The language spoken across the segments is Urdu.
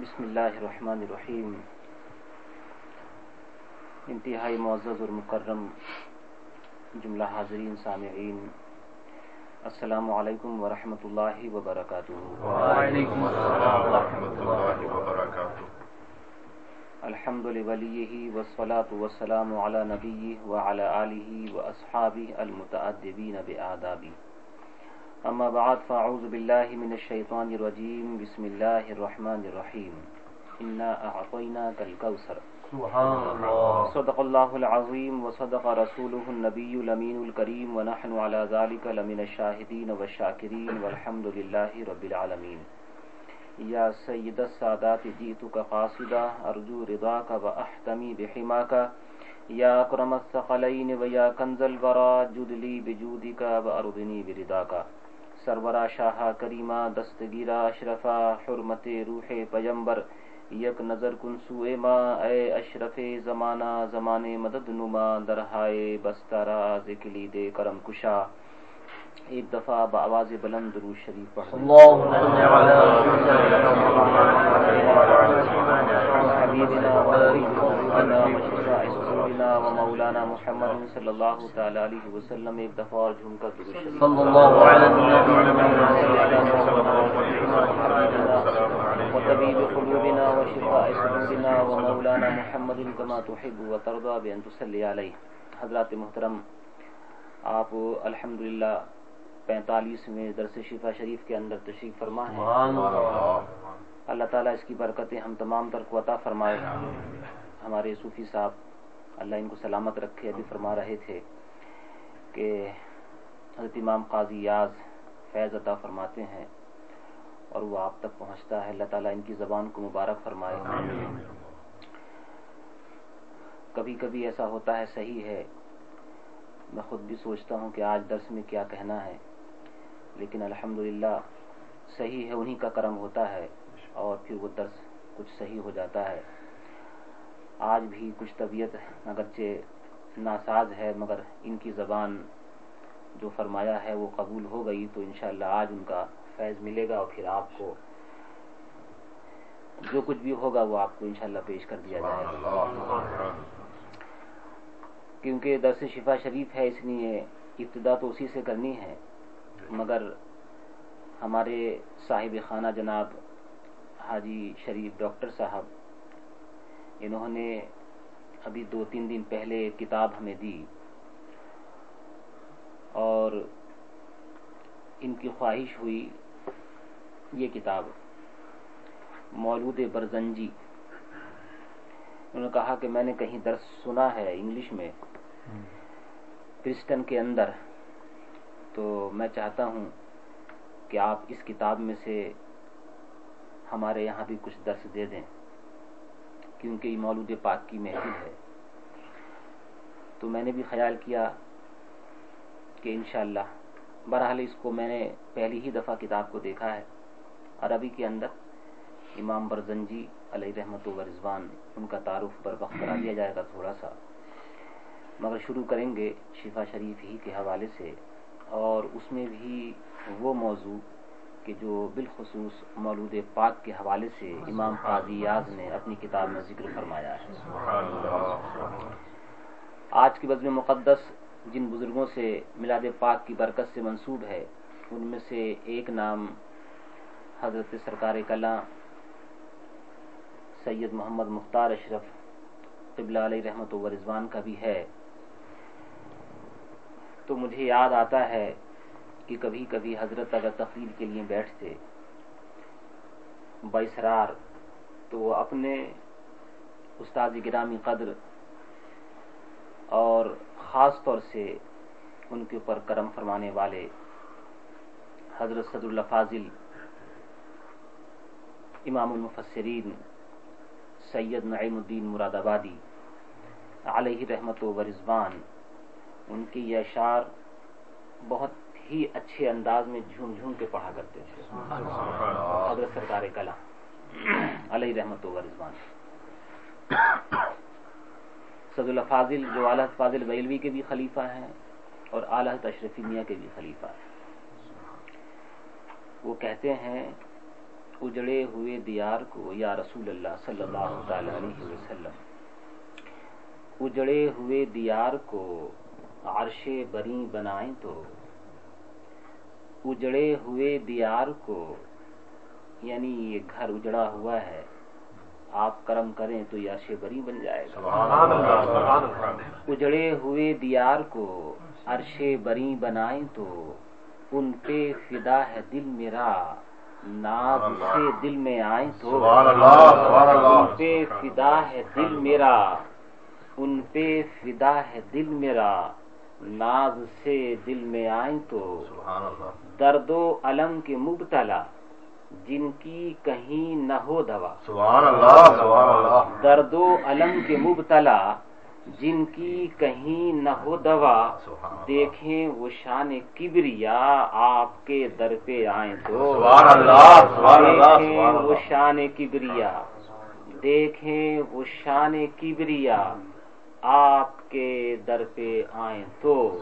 بسم اللہ الرحمن الرحیم. انتہائی معزز اور مکرم جملہ حاضرین سامعین السلام علیکم ورحمۃ اللہ وبرکاتہ. وعلیکم السلام ورحمۃ اللہ وبرکاتہ. الحمد لولیہ والصلاة والسلام علی نبی وعلی آلہ واصحابہ المتعدبین بآدابی اما بعد فاعوذ باللہ من الشیطان الرجیم بسم اللہ الرحمن الرحیم انا اعطیناک الکوثر سبحان اللہ صدق اللہ العظیم وصدق رسوله النبی الامین الکریم ونحن على ذلك لمن الشاہدین والشاکرین والحمد للہ رب العالمین یا سید السادات جیتک قاصدا ارجو رضاک و احتمی بحماک یا اکرم الثقلین و یا کنز الورا جدلی بجودک و ارضنی برداک سرورا شاہ کریمہ دستگیرہ اشرفا حرمت روح پیمبر یک نظر کن سوئے ما اے اشرف زمانہ زمانے مدد نما درہائے بستارا ذکلی دے کرم کشا ایک دفعہ بآواز بلند درود شریف پڑھ حبیبنا وحبیبنا وشفاء صدورنا ومولانا محمد صلی اللہ تعالی علیہ وسلم ایک دفعہ اور جھوم کر درود شریف صلى الله على النبي وطبيب قلوبنا وشفاء صدورنا ومولانا محمد كما تحب وترضى بأن تصلي عليه حضرات محترم آپ الحمدللہ پینتالیسویں درس شفا شریف کے اندر تشریف فرما ہے اللہ تعالیٰ اس کی برکتیں ہم تمام تر کو عطا فرمائے ہمارے صوفی صاحب اللہ ان کو سلامت رکھے ابھی فرما رہے تھے کہ حضرت امام قاضی یاز فیض عطا فرماتے ہیں اور وہ آپ تک پہنچتا ہے۔ اللہ تعالیٰ ان کی زبان کو مبارک فرمائے۔ کبھی کبھی ایسا ہوتا ہے، صحیح ہے۔ میں خود بھی سوچتا ہوں کہ آج درس میں کیا کہنا ہے، لیکن الحمدللہ صحیح ہے، انہی کا کرم ہوتا ہے اور پھر وہ درس کچھ صحیح ہو جاتا ہے۔ آج بھی کچھ طبیعت اگرچہ ناساز ہے مگر ان کی زبان جو فرمایا ہے وہ قبول ہو گئی تو انشاءاللہ آج ان کا فیض ملے گا اور پھر آپ کو جو کچھ بھی ہوگا وہ آپ کو انشاءاللہ پیش کر دیا جائے گا۔ کیونکہ درس شفا شریف ہے اس لیے ابتدا تو اسی سے کرنی ہے۔ مگر ہمارے صاحب خانہ جناب حاجی شریف ڈاکٹر صاحب انہوں نے ابھی دو تین دن پہلے ایک کتاب ہمیں دی اور ان کی خواہش ہوئی یہ کتاب، مولود برزنجی۔ انہوں نے کہا کہ میں نے کہیں درس سنا ہے انگلش میں کرسٹن کے اندر۔ تو میں چاہتا ہوں کہ آپ اس کتاب میں سے ہمارے یہاں بھی کچھ درس دے دیں۔ کیونکہ یہ مولود پاک کی محفل ہے۔ تو میں نے بھی خیال کیا کہ انشاءاللہ، بہرحال اس کو میں نے پہلی ہی دفعہ کتاب کو دیکھا ہے عربی کے اندر امام برزنجی علیہ رحمت و رضوان، ان کا تعارف بر وقت کرا دیا جائے گا تھوڑا سا۔ مگر شروع کریں گے شفا شریف ہی کے حوالے سے اور اس میں بھی وہ موضوع کہ جو بالخصوص مولود پاک کے حوالے سے امام قاضی یاز نے اپنی کتاب میں ذکر فرمایا ہے۔ آج کی بزم مقدس جن بزرگوں سے میلاد پاک کی برکت سے منسوب ہے، ان میں سے ایک نام حضرت سرکار کلاں سید محمد مختار اشرف قبلہ علیہ رحمت و رضوان کا بھی ہے۔ تو مجھے یاد آتا ہے کہ کبھی کبھی حضرت اگر تقریر کے لیے بیٹھتے بسرار تو وہ اپنے استاد گرامی قدر اور خاص طور سے ان کے اوپر کرم فرمانے والے حضرت صدر اللہ فاضل، امام المفسرین سید نعیم الدین مراد آبادی علیہ رحمت و رضوان، ان کی یہ اشعار بہت ہی اچھے انداز میں جھوم جھوم کے پڑھا کرتے تھے۔ حضرت سرکار کلا علیہ رحمت و رضوان۔ صد اللہ فاضل، جو اعلیٰ فاضل بیلوی کے بھی خلیفہ ہیں اور اعلیٰ اشرفی میاں کے بھی خلیفہ ہیں۔ وہ کہتے ہیں، اجڑے ہوئے دیار کو یا رسول اللہ صلی اللہ تعالی علیہ وسلم، اجڑے ہوئے دیار کو عرش بری بنائیں تو اجڑے ہوئے دیار کو یعنی یہ گھر اجڑا ہوا ہے آپ کرم کریں تو یہ عرش بری بن جائے گا۔ اجڑے ہوئے دیار کو عرش بری بنائیں تو ان پہ فدا ہے دل میرا ناز سے دل میں آئیں تو ان پہ فدا ہے دل میرا ان پہ فدا ہے دل میرا ناز سے دل میں آئیں تو درد و علم کے مبتلا جن کی کہیں نہ ہو دوا۔ سبحان اللہ سبحان اللہ۔ درد و علم کے مبتلا جن کی کہیں نہ ہو دوا۔ دیکھیں وہ شان کبریا آپ کے در پہ آئیں تو۔ سبحان اللہ سبحان اللہ دیکھیں وہ شان کبریا۔ دیکھیں وہ شان کبریا آپ کے در پہ آئیں تو۔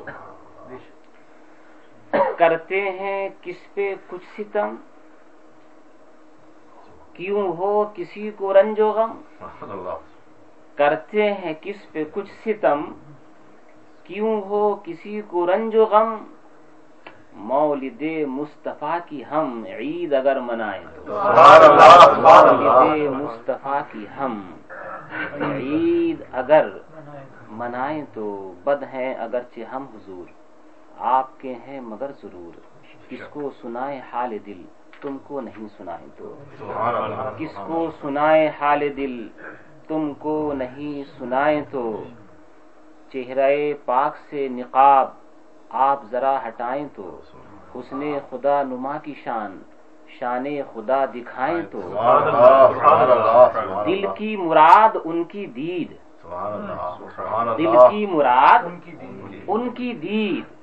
کرتے ہیں کس پہ کچھ ستم؟ کیوں ہو کسی کو رنج و غم؟ کرتے ہیں کس پہ کچھ ستم؟ کیوں ہو کسی کو رنج و غم؟ مولد مصطفیٰ کی ہم عید اگر منائیں تو۔ مولد مصطفیٰ کی ہم عید اگر منائیں تو۔ بد ہیں اگرچہ ہم حضور۔ آپ کے ہیں مگر ضرور۔ کس کو سنائے حال دل تم کو نہیں سنائیں تو۔ سبحان اللہ۔ کس کو سنائے حال دل تم کو نہیں سنائیں تو۔ چہرہ پاک سے نقاب آپ ذرا ہٹائیں تو۔ حسن خدا نما کی شان شان خدا دکھائیں تو۔ دل کی مراد ان کی دید۔ سبحان اللہ سبحان دل کی مراد ان کی دید۔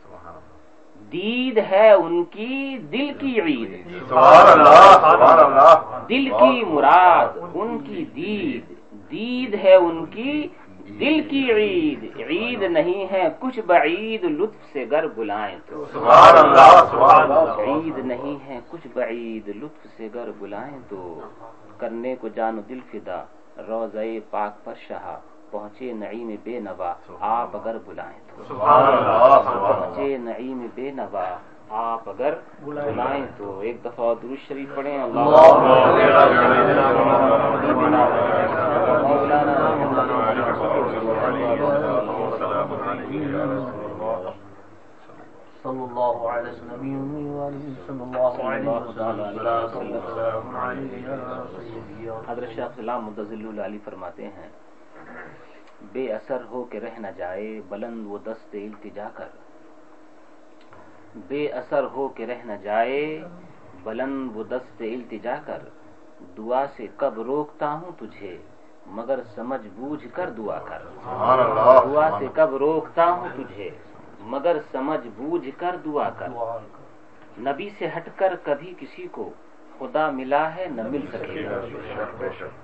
دید ہے ان کی دل کی عید۔ دل کی مراد ان کی دید۔ دید ہے ان کی دل کی عید۔ عید نہیں ہے کچھ بعید لطف سے گر بلائیں تو۔ سبحان اللہ سبحان اللہ عید نہیں ہے کچھ بعید لطف سے گر بلائیں تو۔ کرنے کو جانو دل فدا روزے پاک پر شہا پہنچے نعیم بے نوا آپ اگر بلائیں تو۔ سبحان اللہ سبحان اللہ۔ پہنچے نعیم بے نوا آپ اگر بلائیں تو۔ ایک دفعہ درود شریف پڑھیں صلى الله على النبي وآله صلى الله عليه وسلم۔ السلام عليك يا سيدي يا حضرت شاہ سلام مدضل علی فرماتے ہیں بے اثر ہو کے رہ نہ جائے بلند وہ دست التجا کر۔ بے اثر ہو کے رہ نہ جائے بلند وہ دست التجا کر۔ دعا سے کب روکتا ہوں تجھے مگر سمجھ بوجھ کر دعا کر۔ دعا سے کب روکتا ہوں تجھے مگر سمجھ بوجھ کر دعا کر۔ نبی سے ہٹ کر کبھی کسی کو خدا ملا ہے نہ مل سکے۔ گا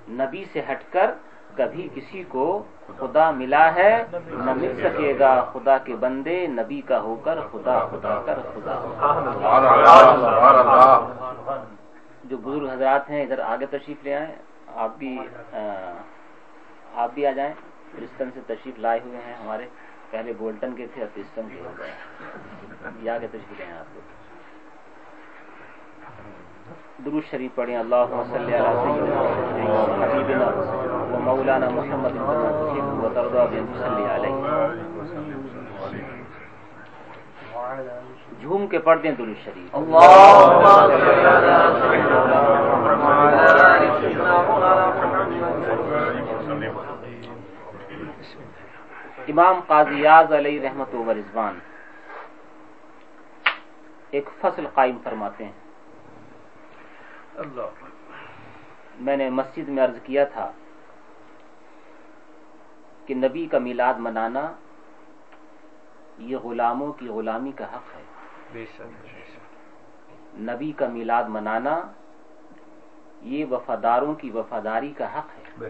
نبی سے ہٹ کر کبھی کسی کو خدا ملا ہے، نہ مل سکے گا خدا کے بندے، نبی کا ہو کر خدا خدا کر خدا۔ جو بزرگ حضرات ہیں، ادھر آگے تشریف لے آئیں۔ آپ بھی آپ بھی آ جائیں۔ پرسٹن سے تشریف لائے ہوئے ہیں ہمارے۔ پہلے بولٹن کے تھے، اب پرسٹن کے ہو گئے آگے تشریف لے آئیں آپ لوگ۔ درود شریف پڑھیں۔ اللہ حبیبنا۔ مولانا محمد جھوم کے پڑھ دیں درود شریف. امام قاضی یاز علیہ رحمت و رضوان ایک فصل قائم فرماتے ہیں. میں نے مسجد میں عرض کیا تھا کہ نبی کا میلاد منانا یہ غلاموں کی غلامی کا حق ہے۔ نبی کا میلاد منانا یہ وفاداروں کی وفاداری کا حق ہے۔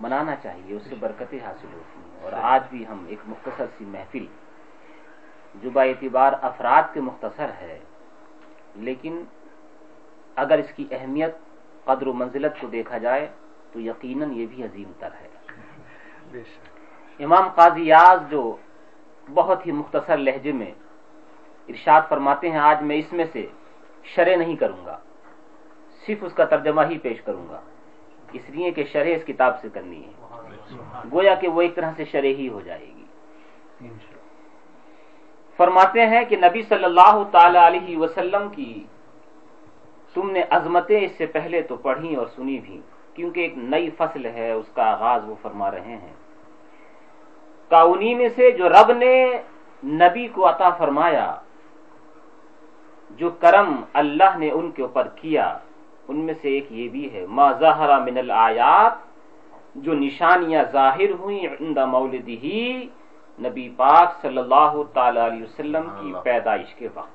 منانا چاہیے اس سے برکتیں حاصل ہوتی ہیں۔ اور آج بھی ہم ایک مختصر سی محفل جو با اعتبار افراد کے مختصر ہے لیکن اگر اس کی اہمیت قدر و منزلت کو دیکھا جائے تو یقیناً یہ بھی عظیم تر ہے۔ امام قاضی یاز جو بہت ہی مختصر لہجے میں ارشاد فرماتے ہیں، آج میں اس میں سے شرح نہیں کروں گا، صرف اس کا ترجمہ ہی پیش کروں گا۔ اس لیے کہ شرح اس کتاب سے کرنی ہے۔ گویا کہ وہ ایک طرح سے شرح ہی ہو جائے گی۔ فرماتے ہیں کہ نبی صلی اللہ تعالی علیہ وسلم کی تم نے عظمتیں اس سے پہلے تو پڑھی اور سنی بھی۔ کیونکہ ایک نئی فصل ہے اس کا آغاز وہ فرما رہے ہیں۔ کاؤنی میں سے جو رب نے نبی کو عطا فرمایا جو کرم اللہ نے ان کے اوپر کیا ان میں سے ایک یہ بھی ہے ما ظاہر من الآیات جو نشانیاں ظاہر ہوئی عند مولدی نبی پاک صلی اللہ تعالی علیہ وسلم کی پیدائش کے وقت۔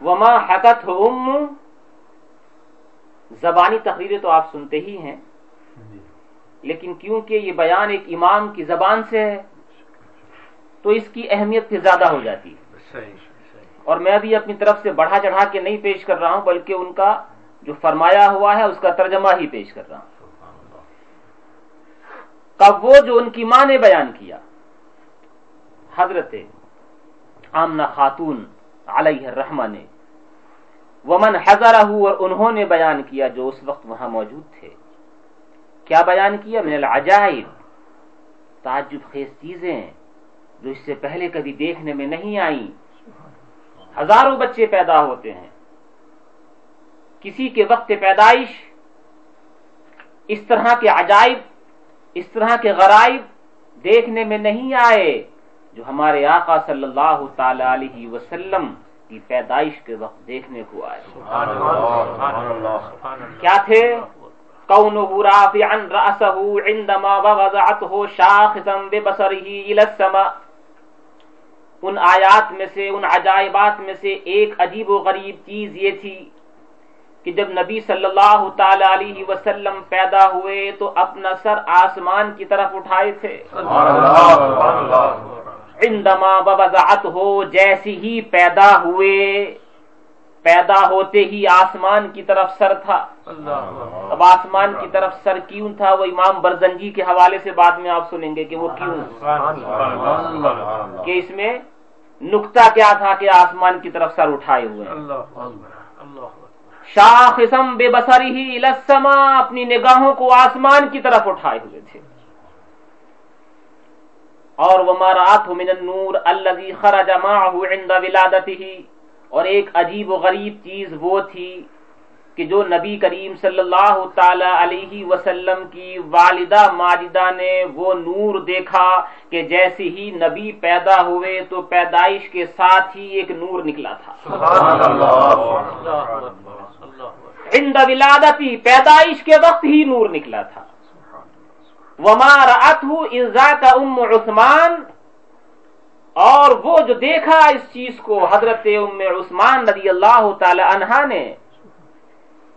وما حقت ام زبانی تقریریں تو آپ سنتے ہی ہیں۔ لیکن کیونکہ یہ بیان ایک امام کی زبان سے ہے تو اس کی اہمیت پھر زیادہ ہو جاتی ہے۔ اور میں بھی اپنی طرف سے بڑھا چڑھا کے نہیں پیش کر رہا ہوں بلکہ ان کا جو فرمایا ہوا ہے اس کا ترجمہ ہی پیش کر رہا ہوں۔ کب وہ جو ان کی ماں نے بیان کیا حضرت آمنہ خاتون علیہ الرحمہ نے ومن حضرہ اور انہوں نے بیان کیا جو اس وقت وہاں موجود تھے۔ کیا بیان کیا؟ من العجائب۔ تعجب خیز چیزیں جو اس سے پہلے کبھی دیکھنے میں نہیں آئیں۔ ہزاروں بچے پیدا ہوتے ہیں۔ کسی کے وقت پیدائش، اس طرح کے عجائب، اس طرح کے غرائب دیکھنے میں نہیں آئے، جو ہمارے آقا صلی اللہ تعالی علیہ وسلم کی پیدائش کے وقت دیکھنے کو آئے۔ کیا تھے؟ كونه رافعا رأسه عندما وضعته شاخصا ببصره الى السماء۔ ان آیات میں سے ان عجائبات میں سے ایک عجیب و غریب چیز یہ تھی کہ جب نبی صلی اللہ تعالی علیہ وسلم پیدا ہوئے تو اپنا سر آسمان کی طرف اٹھائے تھے۔ عندما وضعت ہو جیسی ہی پیدا ہوئے پیدا ہوتے ہی آسمان کی طرف سر تھا۔ اب آسمان کی طرف سر کیوں تھا؟ وہ امام برزنجی کے حوالے سے بعد میں آپ سنیں گے کہ وہ کیوں۔ کہ اس میں نکتا کیا تھا کہ آسمان کی طرف سر اٹھائے ہوئے۔ شاخم بے بسری ہی لسما اپنی نگاہوں کو آسمان کی طرف اٹھائے ہوئے تھے۔ اور وہ مارات من النور الذي خرج معه عند ولادته۔ اور ایک عجیب و غریب چیز وہ تھی کہ جو نبی کریم صلی اللہ تعالی علیہ وسلم کی والدہ ماجدہ نے وہ نور دیکھا کہ جیسے ہی نبی پیدا ہوئے تو پیدائش کے ساتھ ہی ایک نور نکلا تھا۔ عند ولادتی پیدائش کے وقت ہی نور نکلا تھا۔ ومار اتو ازا کا ام عثمان اور وہ جو دیکھا اس چیز کو حضرت ام عثمان رضی اللہ تعالی عنہا نے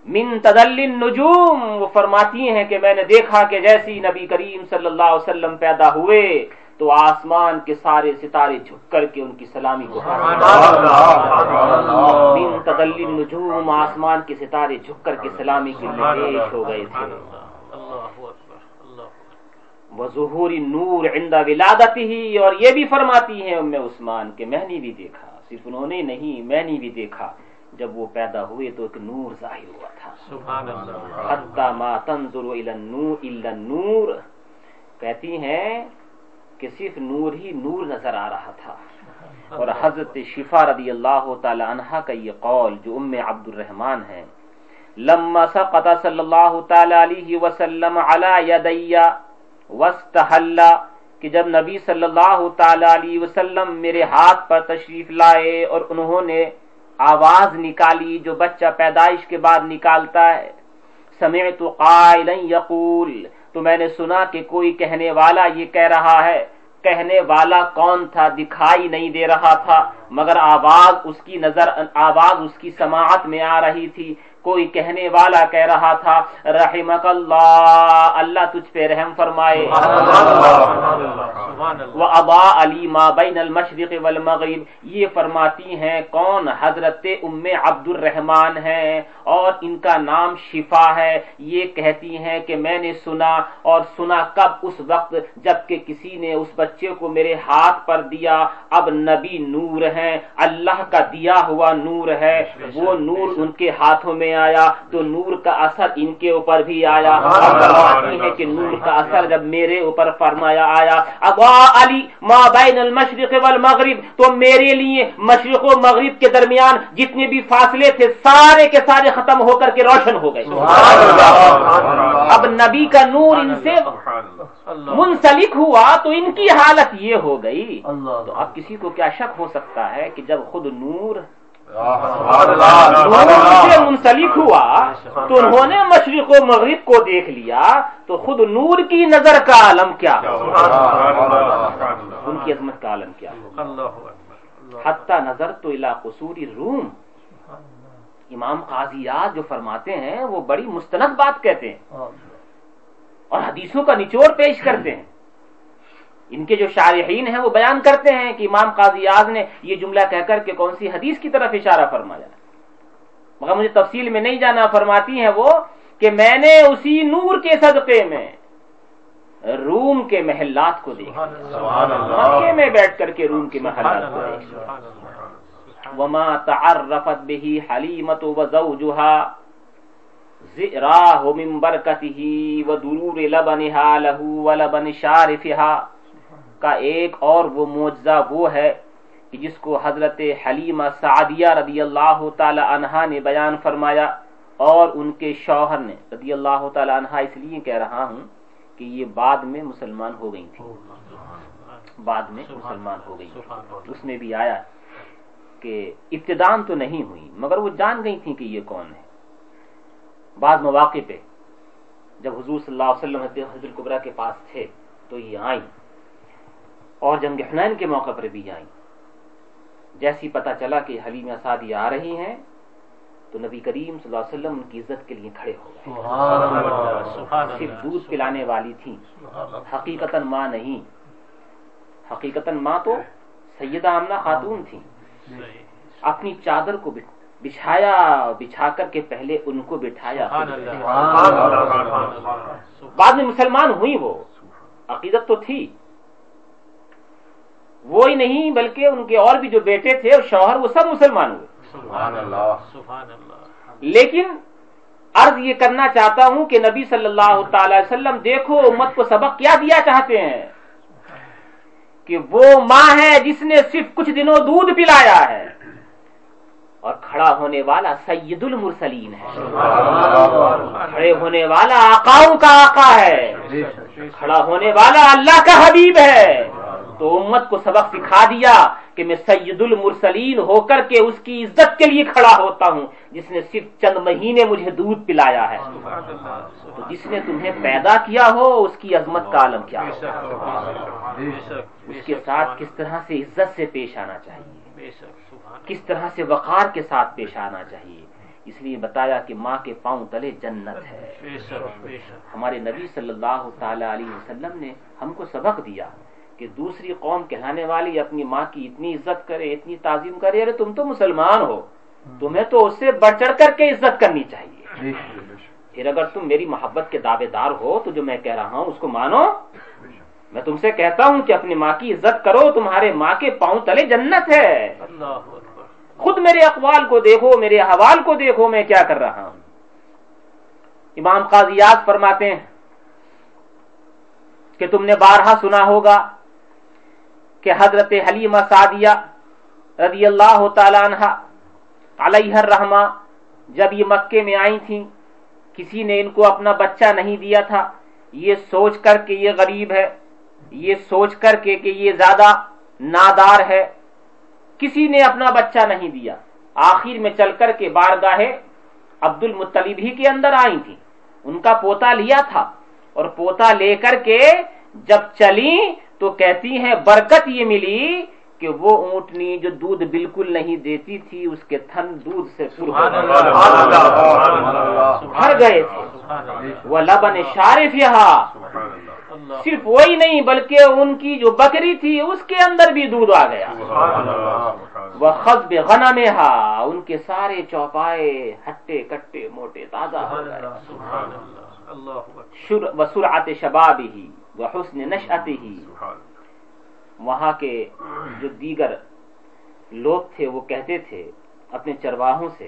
من تدل النجوم وہ فرماتی ہیں کہ میں نے دیکھا کہ جیسی نبی کریم صلی اللہ علیہ وسلم پیدا ہوئے تو آسمان کے سارے ستارے جھک کر کے ان کی سلامی کو من تدل النجوم آسمان کے ستارے جھک کر کے سلامی کے لیے پیش ہو گئے تھے۔ وہ ظہوری نور عندہ ولادت ہی اور یہ بھی فرماتی ہیں ام عثمان کہ میں نے بھی دیکھا صرف انہوں نے نہیں میں نے بھی دیکھا جب وہ پیدا ہوئے تو ایک نور ظاہر ہوا تھا۔ حتی ما تنظر الى النور الا النور کہتی ہیں کہ صرف نور ہی نور نظر آ رہا تھا۔ اور حضرت شفا رضی اللہ تعالی عنہ کا یہ قول جو ام عبد الرحمن ہے لما سقط صلی اللہ تعالی علیہ وسلم علی یدیہ وسطل کہ جب نبی صلی اللہ تعالی علیہ وسلم میرے ہاتھ پر تشریف لائے اور انہوں نے آواز نکالی جو بچہ پیدائش کے بعد نکالتا ہے، سمعت قائلا یقول، تو میں نے سنا کہ کوئی کہنے والا یہ کہہ رہا ہے، کہنے والا کون تھا دکھائی نہیں دے رہا تھا، مگر آواز اس کی نظر، آواز اس کی سماعت میں آ رہی تھی۔ کوئی کہنے والا کہہ رہا تھا رحمک اللہ اللہ تجھ پہ رحم فرمائے۔ وہ ابا علی ما بین المشرق والمغرب یہ فرماتی ہیں کون حضرت ام عبد الرحمان ہیں؟ اور ان کا نام شفا ہے۔ یہ کہتی ہیں کہ میں نے سنا اور سنا کب؟ اس وقت جبکہ کسی نے اس بچے کو میرے ہاتھ پر دیا۔ اب نبی نور ہیں اللہ کا دیا ہوا نور ہے۔ وہ نور ان کے ہاتھوں میں آیا تو نور کا اثر ان کے اوپر بھی آیا۔ ہے کہ نور کا اثر جب میرے اوپر فرمایا آیا۔ ابا علی ما بین المشرق والمغرب تو میرے لیے مشرق و مغرب کے درمیان جتنے بھی فاصلے تھے سارے کے سارے ختم ہو کر کے روشن ہو گئے۔ اب نبی کا نور ان سے منسلک ہوا تو ان کی حالت یہ ہو گئی۔ تو اب کسی کو کیا شک ہو سکتا ہے کہ جب خود نور نور سے منسلک ہوا تو انہوں نے مشرق و مغرب کو دیکھ لیا تو خود نور کی نظر کا عالم کیا ان کی عظمت کا عالم کیا حتیٰ نظر تو الا قصوری روم. امام قاضیات جو فرماتے ہیں وہ بڑی مستند بات کہتے ہیں اور حدیثوں کا نچوڑ پیش کرتے ہیں۔ ان کے جو شارحین ہیں وہ بیان کرتے ہیں کہ امام قاضی آز نے یہ جملہ کہہ کر کے کون سی حدیث کی طرف اشارہ فرمایا۔ مگر مجھے تفصیل میں نہیں جانا فرماتی ہیں وہ کہ میں نے اسی نور کے صدقے میں روم کے محلات کو دیکھا۔ مکے میں بیٹھ کر کے روم کے محلات کو دیکھا۔ وما تعرفت به حلیمت وزوجها زئراہ من برکته ودرور لبنها له ولبن شارفها کا ایک اور وہ معجزہ وہ ہے کہ جس کو حضرت حلیمہ سعدیہ رضی اللہ تعالی عنہا نے بیان فرمایا اور ان کے شوہر نے رضی اللہ تعالی عنہا اس لیے کہہ رہا ہوں کہ یہ بعد میں مسلمان ہو گئی تھی بعد میں مسلمان ہو گئی اس میں بھی آیا کہ ابتدان تو نہیں ہوئی، مگر وہ جان گئی تھی کہ یہ کون ہے۔ بعض مواقع پہ جب حضور صلی اللہ علیہ وسلم حضرت قبرہ کے پاس تھے تو یہ آئیں۔ اور جنگ حنین کے موقع پر بھی آئیں۔ جیسی پتا چلا کہ حلیم اسادی آ رہی ہیں تو نبی کریم صلی اللہ علیہ وسلم ان کی عزت کے لیے کھڑے ہو گئے۔ صرف دودھ پلانے والی تھی حقیقت ماں نہیں۔ حقیقت ماں تو سیدہ آمنہ خاتون تھی اپنی چادر کو بچھایا بچھا کر کے پہلے ان کو بٹھایا۔ بعد میں مسلمان ہوئی وہ۔ عقیدت تو تھی۔ وہی نہیں بلکہ ان کے اور بھی جو بیٹے تھے اور شوہر وہ سب مسلمان ہوئے۔ لیکن عرض یہ کرنا چاہتا ہوں کہ نبی صلی اللہ تعالی وسلم دیکھو امت کو سبق کیا دیا چاہتے ہیں؟ کہ وہ ماں ہے جس نے صرف کچھ دنوں دودھ پلایا ہے اور کھڑا ہونے والا سید المرسلین ہے۔ کھڑے ہونے والا آقاؤں کا آقا ہے۔ کھڑا ہونے والا اللہ کا حبیب ہے۔ تو امت کو سبق سکھا دیا کہ میں سید المرسلین ہو کر کے اس کی عزت کے لیے کھڑا ہوتا ہوں، جس نے صرف چند مہینے مجھے دودھ پلایا ہے۔ تو جس نے تمہیں پیدا کیا ہو، اس کی عظمت کا عالم کیا ہو؟ اس کے ساتھ کس طرح سے عزت سے پیش آنا چاہیے؟ کس طرح سے وقار کے ساتھ پیش آنا چاہیے؟ اس لیے بتایا کہ ماں کے پاؤں تلے جنت ہے۔ ہمارے نبی صلی اللہ تعالی علیہ وسلم نے ہم کو سبق دیا۔ کہ دوسری قوم کہلانے والی اپنی ماں کی اتنی عزت کرے اتنی تعظیم کرے ارے تم تو مسلمان ہو تمہیں تو اس سے بڑھ چڑھ کر کے عزت کرنی چاہیے۔ پھر اگر تم میری محبت کے دعوے دار ہو تو جو میں کہہ رہا ہوں اس کو مانو۔ میں تم سے کہتا ہوں کہ اپنی ماں کی عزت کرو تمہارے ماں کے پاؤں تلے جنت ہے۔ خود میرے اقوال کو دیکھو میرے حوال کو دیکھو میں کیا کر رہا ہوں۔ امام قاضیات فرماتے ہیں کہ تم نے بارہا سنا ہوگا۔ کہ حضرت حلیمہ سعدیہ رضی اللہ تعالی عنہ علیہ الرحمہ جب یہ مکے میں آئی تھیں، کسی نے ان کو اپنا بچہ نہیں دیا تھا۔ یہ سوچ کر کہ یہ غریب ہے، یہ سوچ کر کے کہ یہ زیادہ نادار ہے۔ کسی نے اپنا بچہ نہیں دیا۔ آخر میں چل کر کے بارگاہ عبد المطلب ہی کے اندر آئی تھی ان کا پوتا لیا تھا اور پوتا لے کر کے جب چلی تو کہتی ہیں برکت یہ ملی کہ وہ اونٹنی جو دودھ بالکل نہیں دیتی تھی اس کے تھن دودھ سے گئے۔ تھے۔ وہ لبن شارف اللہ۔ صرف وہی نہیں بلکہ ان کی جو بکری تھی اس کے اندر بھی دودھ آ گیا۔ وہ خزب غنم ان کے سارے چوپائے ہٹے کٹے موٹے تازہ ہو گئے۔ شباب ہی وہ حسن نشعت ہی وہاں کے جو دیگر لوگ تھے وہ کہتے تھے اپنے چرواہوں سے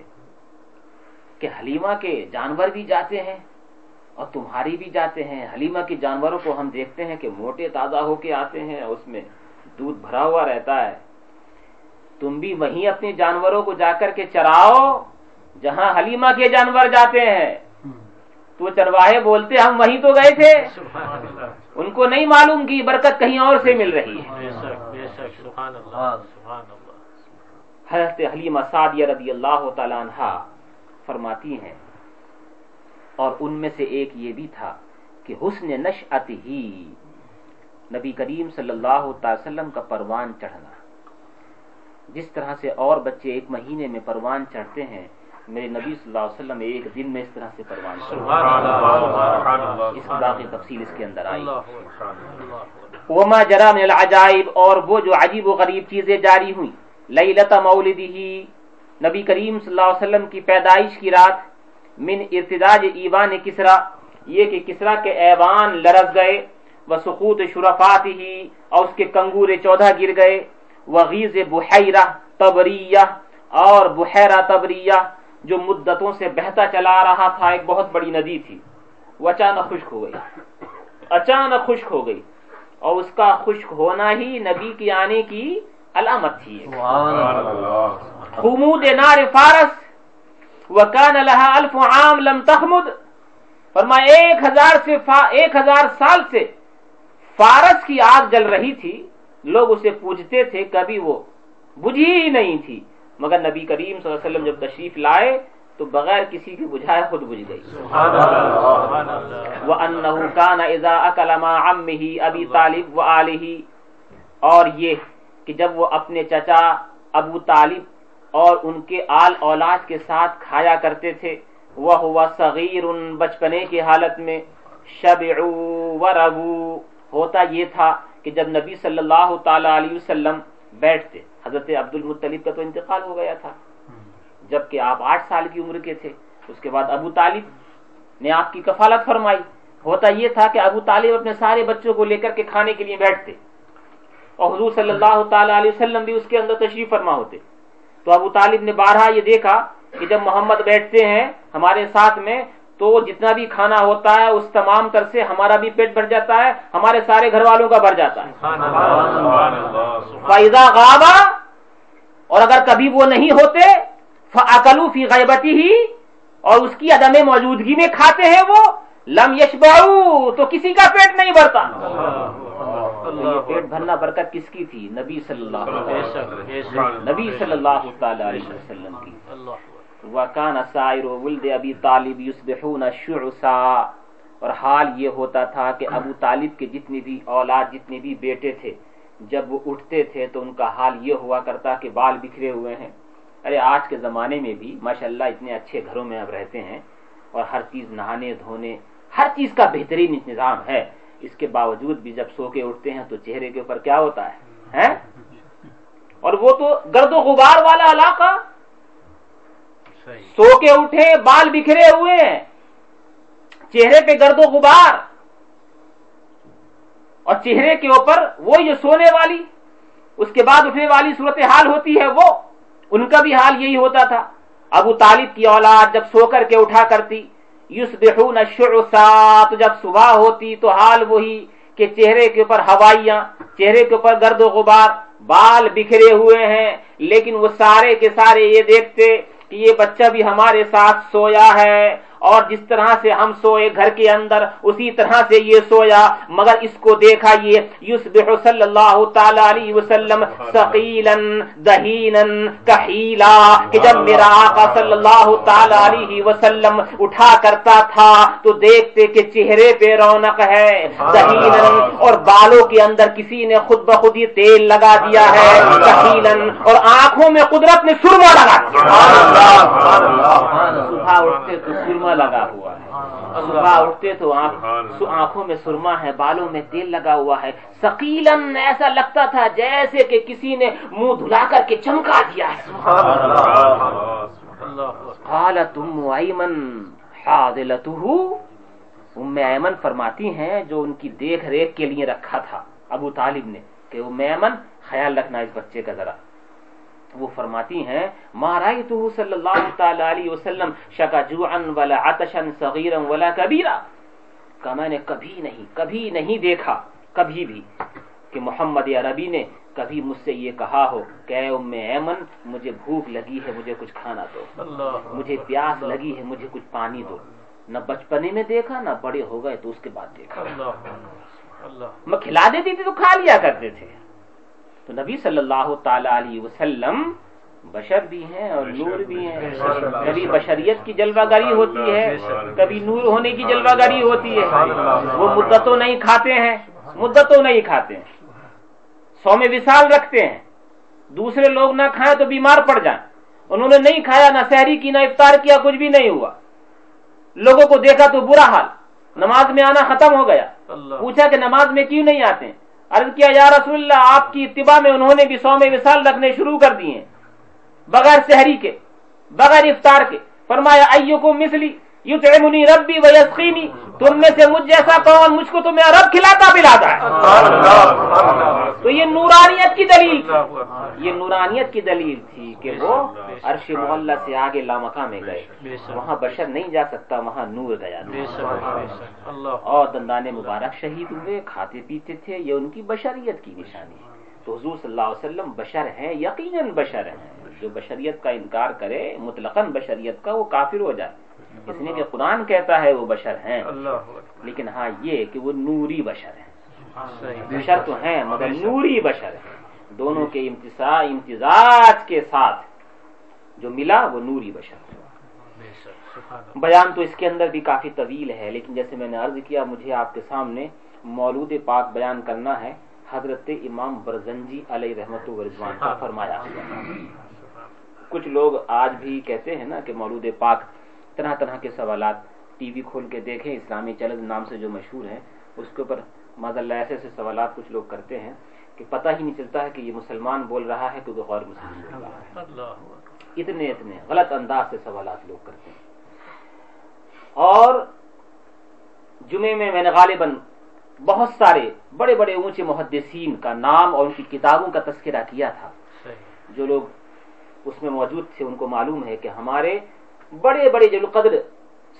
کہ حلیمہ کے جانور بھی جاتے ہیں اور تمہاری بھی جاتے ہیں۔ حلیمہ کے جانوروں کو ہم دیکھتے ہیں کہ موٹے تازہ ہو کے آتے ہیں اس میں دودھ بھرا ہوا رہتا ہے۔ تم بھی وہیں اپنے جانوروں کو جا کر کے چراؤ جہاں حلیمہ کے جانور جاتے ہیں۔ تو چرواہے بولتے ہم وہیں تو گئے تھے۔ سبحان اللہ۔ ان کو نہیں معلوم کہ برکت کہیں اور سے مل رہی ہے۔ بے شک بے شک سبحان اللہ سبحان اللہ حضرت حلیمہ سعدیہ رضی اللہ تعالیٰ عنہ فرماتی ہیں اور ان میں سے ایک یہ بھی تھا کہ حسن نشعت ہی نبی کریم صلی اللہ تعالی وسلم کا پروان چڑھنا۔ جس طرح سے اور بچے ایک مہینے میں پروان چڑھتے ہیں میرے نبی صلی اللہ علیہ وسلم ایک دن میں اس طرح سے پروان اس کی باقی تفصیل اس کے اندر آئی۔ وما جرا من العجائب اور وہ جو عجیب و غریب چیزیں جاری ہوئیں۔ لیلت مولدی نبی کریم صلی اللہ علیہ وسلم کی پیدائش کی رات من ارتداج ایوان کسرا یہ کہ کسرا کے ایوان لرز گئے و سقوط شرفات ہی اور اس کے کنگور چودہ گر گئے۔ وغیز بحیرہ تبریہ اور بحیرہ تبریہ جو مدتوں سے بہتا چلا رہا تھا ایک بہت بڑی ندی تھی۔ وہ اچانک خشک ہو گئی۔ اچانک خشک ہو گئی۔ اور اس کا خشک ہونا ہی نبی کے آنے کی علامت تھی۔ خمود نار فارس وکان لها الف عام لم تخمد۔ فرمایا ایک ہزار سے فا ایک ہزار سال سے فارس کی آگ جل رہی تھی۔ لوگ اسے پوجتے تھے کبھی وہ بجھی ہی نہیں تھی۔ مگر نبی کریم صلی اللہ علیہ وسلم جب تشریف لائے تو بغیر کسی کے بجھائے خود بجھ گئی۔ وَأَنَّهُ كَانَ إِذَا أَكَلَ مَا عَمِّهِ أَبِي طالب وَآلِهِ۔ اور یہ کہ جب وہ اپنے چچا ابو طالب اور ان کے آل اولاد کے ساتھ کھایا کرتے تھے وہ ہوا صغیر بچپنے کی حالت میں شبعوا وربو ہوتا یہ تھا کہ جب نبی صلی اللہ تعالی علیہ وسلم بیٹھتے حضرت عبد المطلب کا تو انتقال ہو گیا تھا۔ جبکہ آپ آٹھ سال کی عمر کے تھے۔ اس کے بعد ابو طالب نے آپ کی کفالت فرمائی۔ ہوتا یہ تھا کہ ابو طالب اپنے سارے بچوں کو لے کر کے کھانے کے لیے بیٹھتے۔ اور حضور صلی اللہ تعالی علیہ وسلم بھی اس کے اندر تشریف فرما ہوتے۔ تو ابو طالب نے بارہا یہ دیکھا کہ جب محمد بیٹھتے ہیں ہمارے ساتھ میں تو جتنا بھی کھانا ہوتا ہے اس تمام تر سے ہمارا بھی پیٹ بھر جاتا ہے ہمارے سارے گھر والوں کا بھر جاتا ہے۔ فائدہ غابا اور اگر کبھی وہ نہیں ہوتے فاکلو فی غیبتی ہی اور اس کی عدم موجودگی میں کھاتے ہیں وہ لم یشبعو تو کسی کا پیٹ نہیں بھرتا۔ پیٹ بھرنا برکت کس کی تھی؟ نبی صلی اللہ نبی صلی اللہ تعالی علیہ وسلم کی۔ وکان سائر ولد ابی طالب یصبحون شعثا اور حال یہ ہوتا تھا کہ ابو طالب کے جتنے بھی اولاد جتنے بھی بیٹے تھے، جب وہ اٹھتے تھے تو ان کا حال یہ ہوا کرتا کہ بال بکھرے ہوئے ہیں۔ ارے، آج کے زمانے میں بھی ماشاءاللہ اتنے اچھے گھروں میں اب رہتے ہیں اور ہر چیز نہانے، دھونے، ہر چیز کا بہترین انتظام ہے۔ اس کے باوجود بھی جب سو کے اٹھتے ہیں تو چہرے کے اوپر کیا ہوتا ہے؟ اور وہ تو گرد و غبار والا علاقہ۔ سو کے اٹھے، بال بکھرے ہوئے ہیں چہرے پہ گرد و غبار، اور چہرے کے اوپر وہ جو سونے والی، اس کے بعد اٹھنے والی صورتحال ہوتی ہے وہ، ان کا بھی حال یہی ہوتا تھا۔ ابو طالب کی اولاد جب سو کر کے اٹھا کرتی، یصبحون شعثا تو جب صبح ہوتی تو حال وہی کہ چہرے کے اوپر ہوائیاں، چہرے کے اوپر گرد و غبار، بال بکھرے ہوئے ہیں، لیکن وہ سارے کے سارے یہ دیکھتے کہ یہ بچہ بھی ہمارے ساتھ سویا ہے۔ اور جس طرح سے ہم سوئے گھر کے اندر اسی طرح سے یہ سویا مگر اس کو دیکھا یہ یصبح صلی اللہ تعالی علیہ وسلم ثقیلا دہینا کحیلا کہ جب میرا آقا صلی اللہ تعالی علیہ وسلم اٹھا کرتا تھا تو دیکھتے کہ چہرے پہ رونق ہے دہینا اور بالوں کے اندر کسی نے خود بخود ہی تیل لگا دیا ہے کحیلا اور آنکھوں میں قدرت نے سرما لگا دیا سبحان اللہ سبحان اللہ صبح اٹھتے تو سرما سرما لگا ہوا ہے۔ صبح اٹھتے تو آنکھ- آنکھوں میں سرما ہے بالوں میں تیل لگا ہوا ہے۔ سکیلن ایسا لگتا تھا جیسے کہ کسی نے منہ دھلا کر کے چمکا دیا ہے۔ قالت ام ایمن ام ایمن فرماتی ہیں جو ان کی دیکھ ریکھ کے لیے رکھا تھا۔ ابو طالب نے کہ ام ایمن خیال رکھنا اس بچے کا ذرا۔ وہ فرماتی ہیں مارائتہ صلی اللہ تعالی علیہ وسلم شکا جوعن ولا عطشا صغیرا ولا کبیرا کہ میں نے کبھی نہیں کبھی نہیں دیکھا کبھی بھی کہ محمد عربی نے کبھی مجھ سے یہ کہا ہو کہ اے ام ایمن مجھے بھوک لگی ہے مجھے کچھ کھانا دو۔ مجھے پیاس لگی ہے مجھے کچھ پانی دو۔ نہ بچپنے میں دیکھا نہ بڑے ہو گئے تو اس کے بعد دیکھا۔ میں کھلا دیتی تھی تو کھا لیا کرتے تھے۔ تو نبی صلی اللہ تعالی علیہ وسلم بشر بھی ہیں اور نور بھی ہیں۔ کبھی بشریت کی جلوہ گری ہوتی ہے کبھی نور ہونے کی جلوہ گری ہوتی ہے۔ وہ مدتوں نہیں کھاتے ہیں مدتوں نہیں کھاتے ہیں۔ سو میں وصال رکھتے ہیں۔ دوسرے لوگ نہ کھائیں تو بیمار پڑ جائیں۔ انہوں نے نہیں کھایا نہ سحری کی نہ افطار کیا کچھ بھی نہیں ہوا۔ لوگوں کو دیکھا تو برا حال۔ نماز میں آنا ختم ہو گیا۔ پوچھا کہ نماز میں کیوں نہیں آتے عرض کیا، یا رسول اللہ، آپ کی اتباع میں انہوں نے بھی سو میں وصال رکھنے شروع کر دیے ہیں بغیر سحری کے، بغیر افطار کے۔ فرمایا، ایوکم مثلی یطعمنی ربی ویسقینی، تم میں سے مجھ جیسا کون مجھ کو تمہیں رب کھلاتا پلاتا ہے تو یہ نورانیت کی دلیل تھی۔ یہ نورانیت کی دلیل تھی کہ وہ عرش محلہ سے آگے لامکا میں گئے۔ وہاں بشر نہیں جا سکتا، وہاں نور گیا اور دندان مبارک شہید ہوئے، کھاتے پیتے تھے، یہ ان کی بشریت کی نشانی ہے۔ تو حضور صلی اللہ علیہ وسلم بشر ہیں، یقیناً بشر ہیں۔ جو بشریت کا انکار کرے، مطلقاً بشریت کا، وہ کافر ہو جائے۔ اس لیے کہ قرآن کہتا ہے وہ بشر ہیں۔ لیکن ہاں یہ کہ وہ نوری بشر ہیں۔ بشر تو ہیں مگر نوری بشر ہیں۔ دونوں کے امتزاج کے ساتھ جو ملا وہ نوری بشر بیان تو اس کے اندر بھی کافی طویل ہے لیکن جیسے میں نے عرض کیا مجھے آپ کے سامنے مولود پاک بیان کرنا ہے۔ حضرت امام برزنجی علیہ رحمت و رضوان کا فرمایا۔ کچھ لوگ آج بھی کہتے ہیں نا کہ مولود پاک طرح طرح کے سوالات ٹی وی کھول کے دیکھیں اسلامی چیلنج نام سے جو مشہور ہیں اس کے اوپر ماض اللہ ایسے ایسے سوالات کچھ لوگ کرتے ہیں کہ پتہ ہی نہیں چلتا ہے کہ یہ مسلمان بول رہا ہے کہ غیر مسلم بول رہا ہے۔ اتنے اتنے غلط انداز سے سوالات لوگ کرتے ہیں۔ اور جمعے میں میں نے غالباً بہت سارے بڑے بڑے اونچے محدثین کا نام اور ان کی کتابوں کا تذکرہ کیا تھا۔ جو لوگ اس میں موجود تھے ان کو معلوم ہے کہ ہمارے بڑے بڑے جل قدر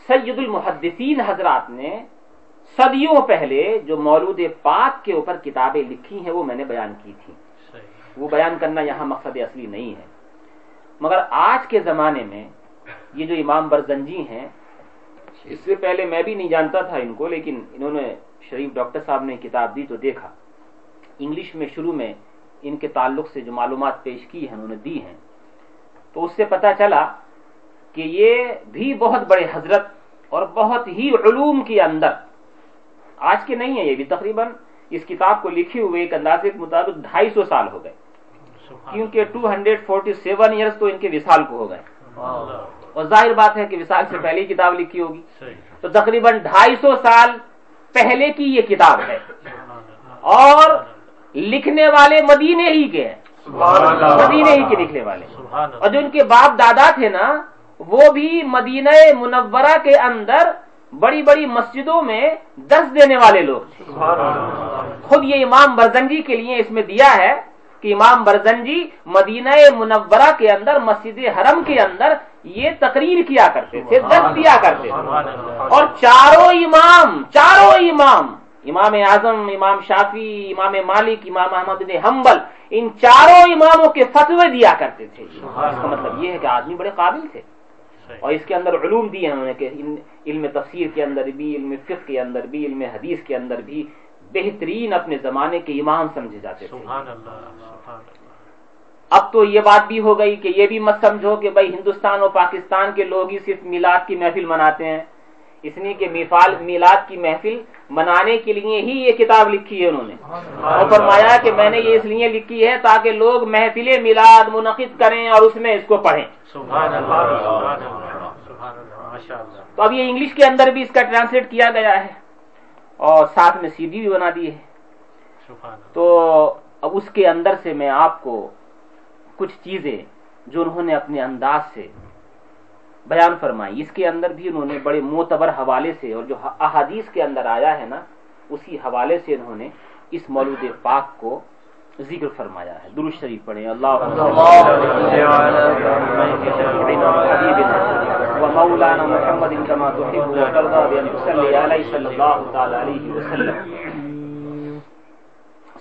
سید المحدثین حضرات نے صدیوں پہلے جو مولود پاک کے اوپر کتابیں لکھی ہیں وہ میں نے بیان کی تھی وہ بیان کرنا یہاں مقصد اصلی نہیں ہے۔ مگر آج کے زمانے میں یہ جو امام برزنجی ہیں اس سے پہلے میں بھی نہیں جانتا تھا ان کو لیکن انہوں نے شریف ڈاکٹر صاحب نے کتاب دی تو دیکھا۔ انگلش میں شروع میں ان کے تعلق سے جو معلومات پیش کی ہیں انہوں نے دی ہیں۔ تو اس سے پتا چلا کہ یہ بھی بہت بڑے حضرت اور بہت ہی علوم کے اندر۔ آج کے نہیں ہے یہ بھی تقریباً۔ اس کتاب کو لکھے ہوئے ایک اندازے کے مطابق ڈھائی سو سال ہو گئے۔ کیونکہ two hundred forty seven years تو ان کے وصال کو ہو گئے۔ اور ظاہر بات ہے کہ وصال سے پہلی کتاب لکھی ہوگی۔ تو تقریباً ڈھائی سو سال پہلے کی یہ کتاب ہے۔ اور لکھنے والے مدینے ہی کے ہیں۔ مدینے ہی کے لکھنے والے۔ اور جو ان کے باپ دادا تھے نا وہ بھی مدینہ منورہ کے اندر بڑی بڑی مسجدوں میں درس دینے والے لوگ تھے۔ خود یہ امام برزنجی کے لیے اس میں دیا ہے کہ امام برزنجی مدینہ منورہ کے اندر مسجد حرم کے اندر یہ تقریر کیا کرتے تھے درس دیا کرتے تھے۔ اور چاروں امام چاروں امام امام اعظم امام شافی امام مالک امام احمد بن حنبل ان چاروں اماموں کے فتوے دیا کرتے تھے۔ اس کا مطلب یہ ہے کہ آدمی بڑے قابل تھے۔ اور اس کے اندر علوم دیے انہوں نے کہ علم تفسیر کے اندر بھی علم فقہ کے اندر بھی علم حدیث کے اندر بھی بہترین اپنے زمانے کے امام سمجھے جاتے تھے۔ اب تو یہ بات بھی ہو گئی کہ یہ بھی مت سمجھو کہ بھائی ہندوستان اور پاکستان کے لوگ ہی صرف میلاد کی محفل مناتے ہیں۔ اس لیے کہ میفال میلاد کی محفل منانے کے لیے ہی یہ کتاب لکھی ہے انہوں نے۔ اور فرمایا کہ میں نے یہ اس لیے لکھی ہے تاکہ لوگ محفل میلاد منعقد کریں اور اس میں اس کو پڑھیں۔ اللہ تو اب یہ انگلش کے اندر بھی اس کا ٹرانسلیٹ کیا گیا ہے اور ساتھ میں سی ڈی بھی بنا دی ہے۔ تو اب اس کے اندر سے میں آپ کو کچھ چیزیں جو انہوں نے اپنے انداز سے بیان فرمائی۔ اس کے اندر بھی انہوں نے بڑے معتبر حوالے سے اور جو احادیث کے اندر آیا ہے نا، اسی حوالے سے انہوں نے اس مولود پاک کو ذکر فرمایا ہے۔ درست شریف پڑھیں۔ اللہ ومولانا محمد كما تحب وترضى بأن عليه صلى الله تعالى عليه وسلم۔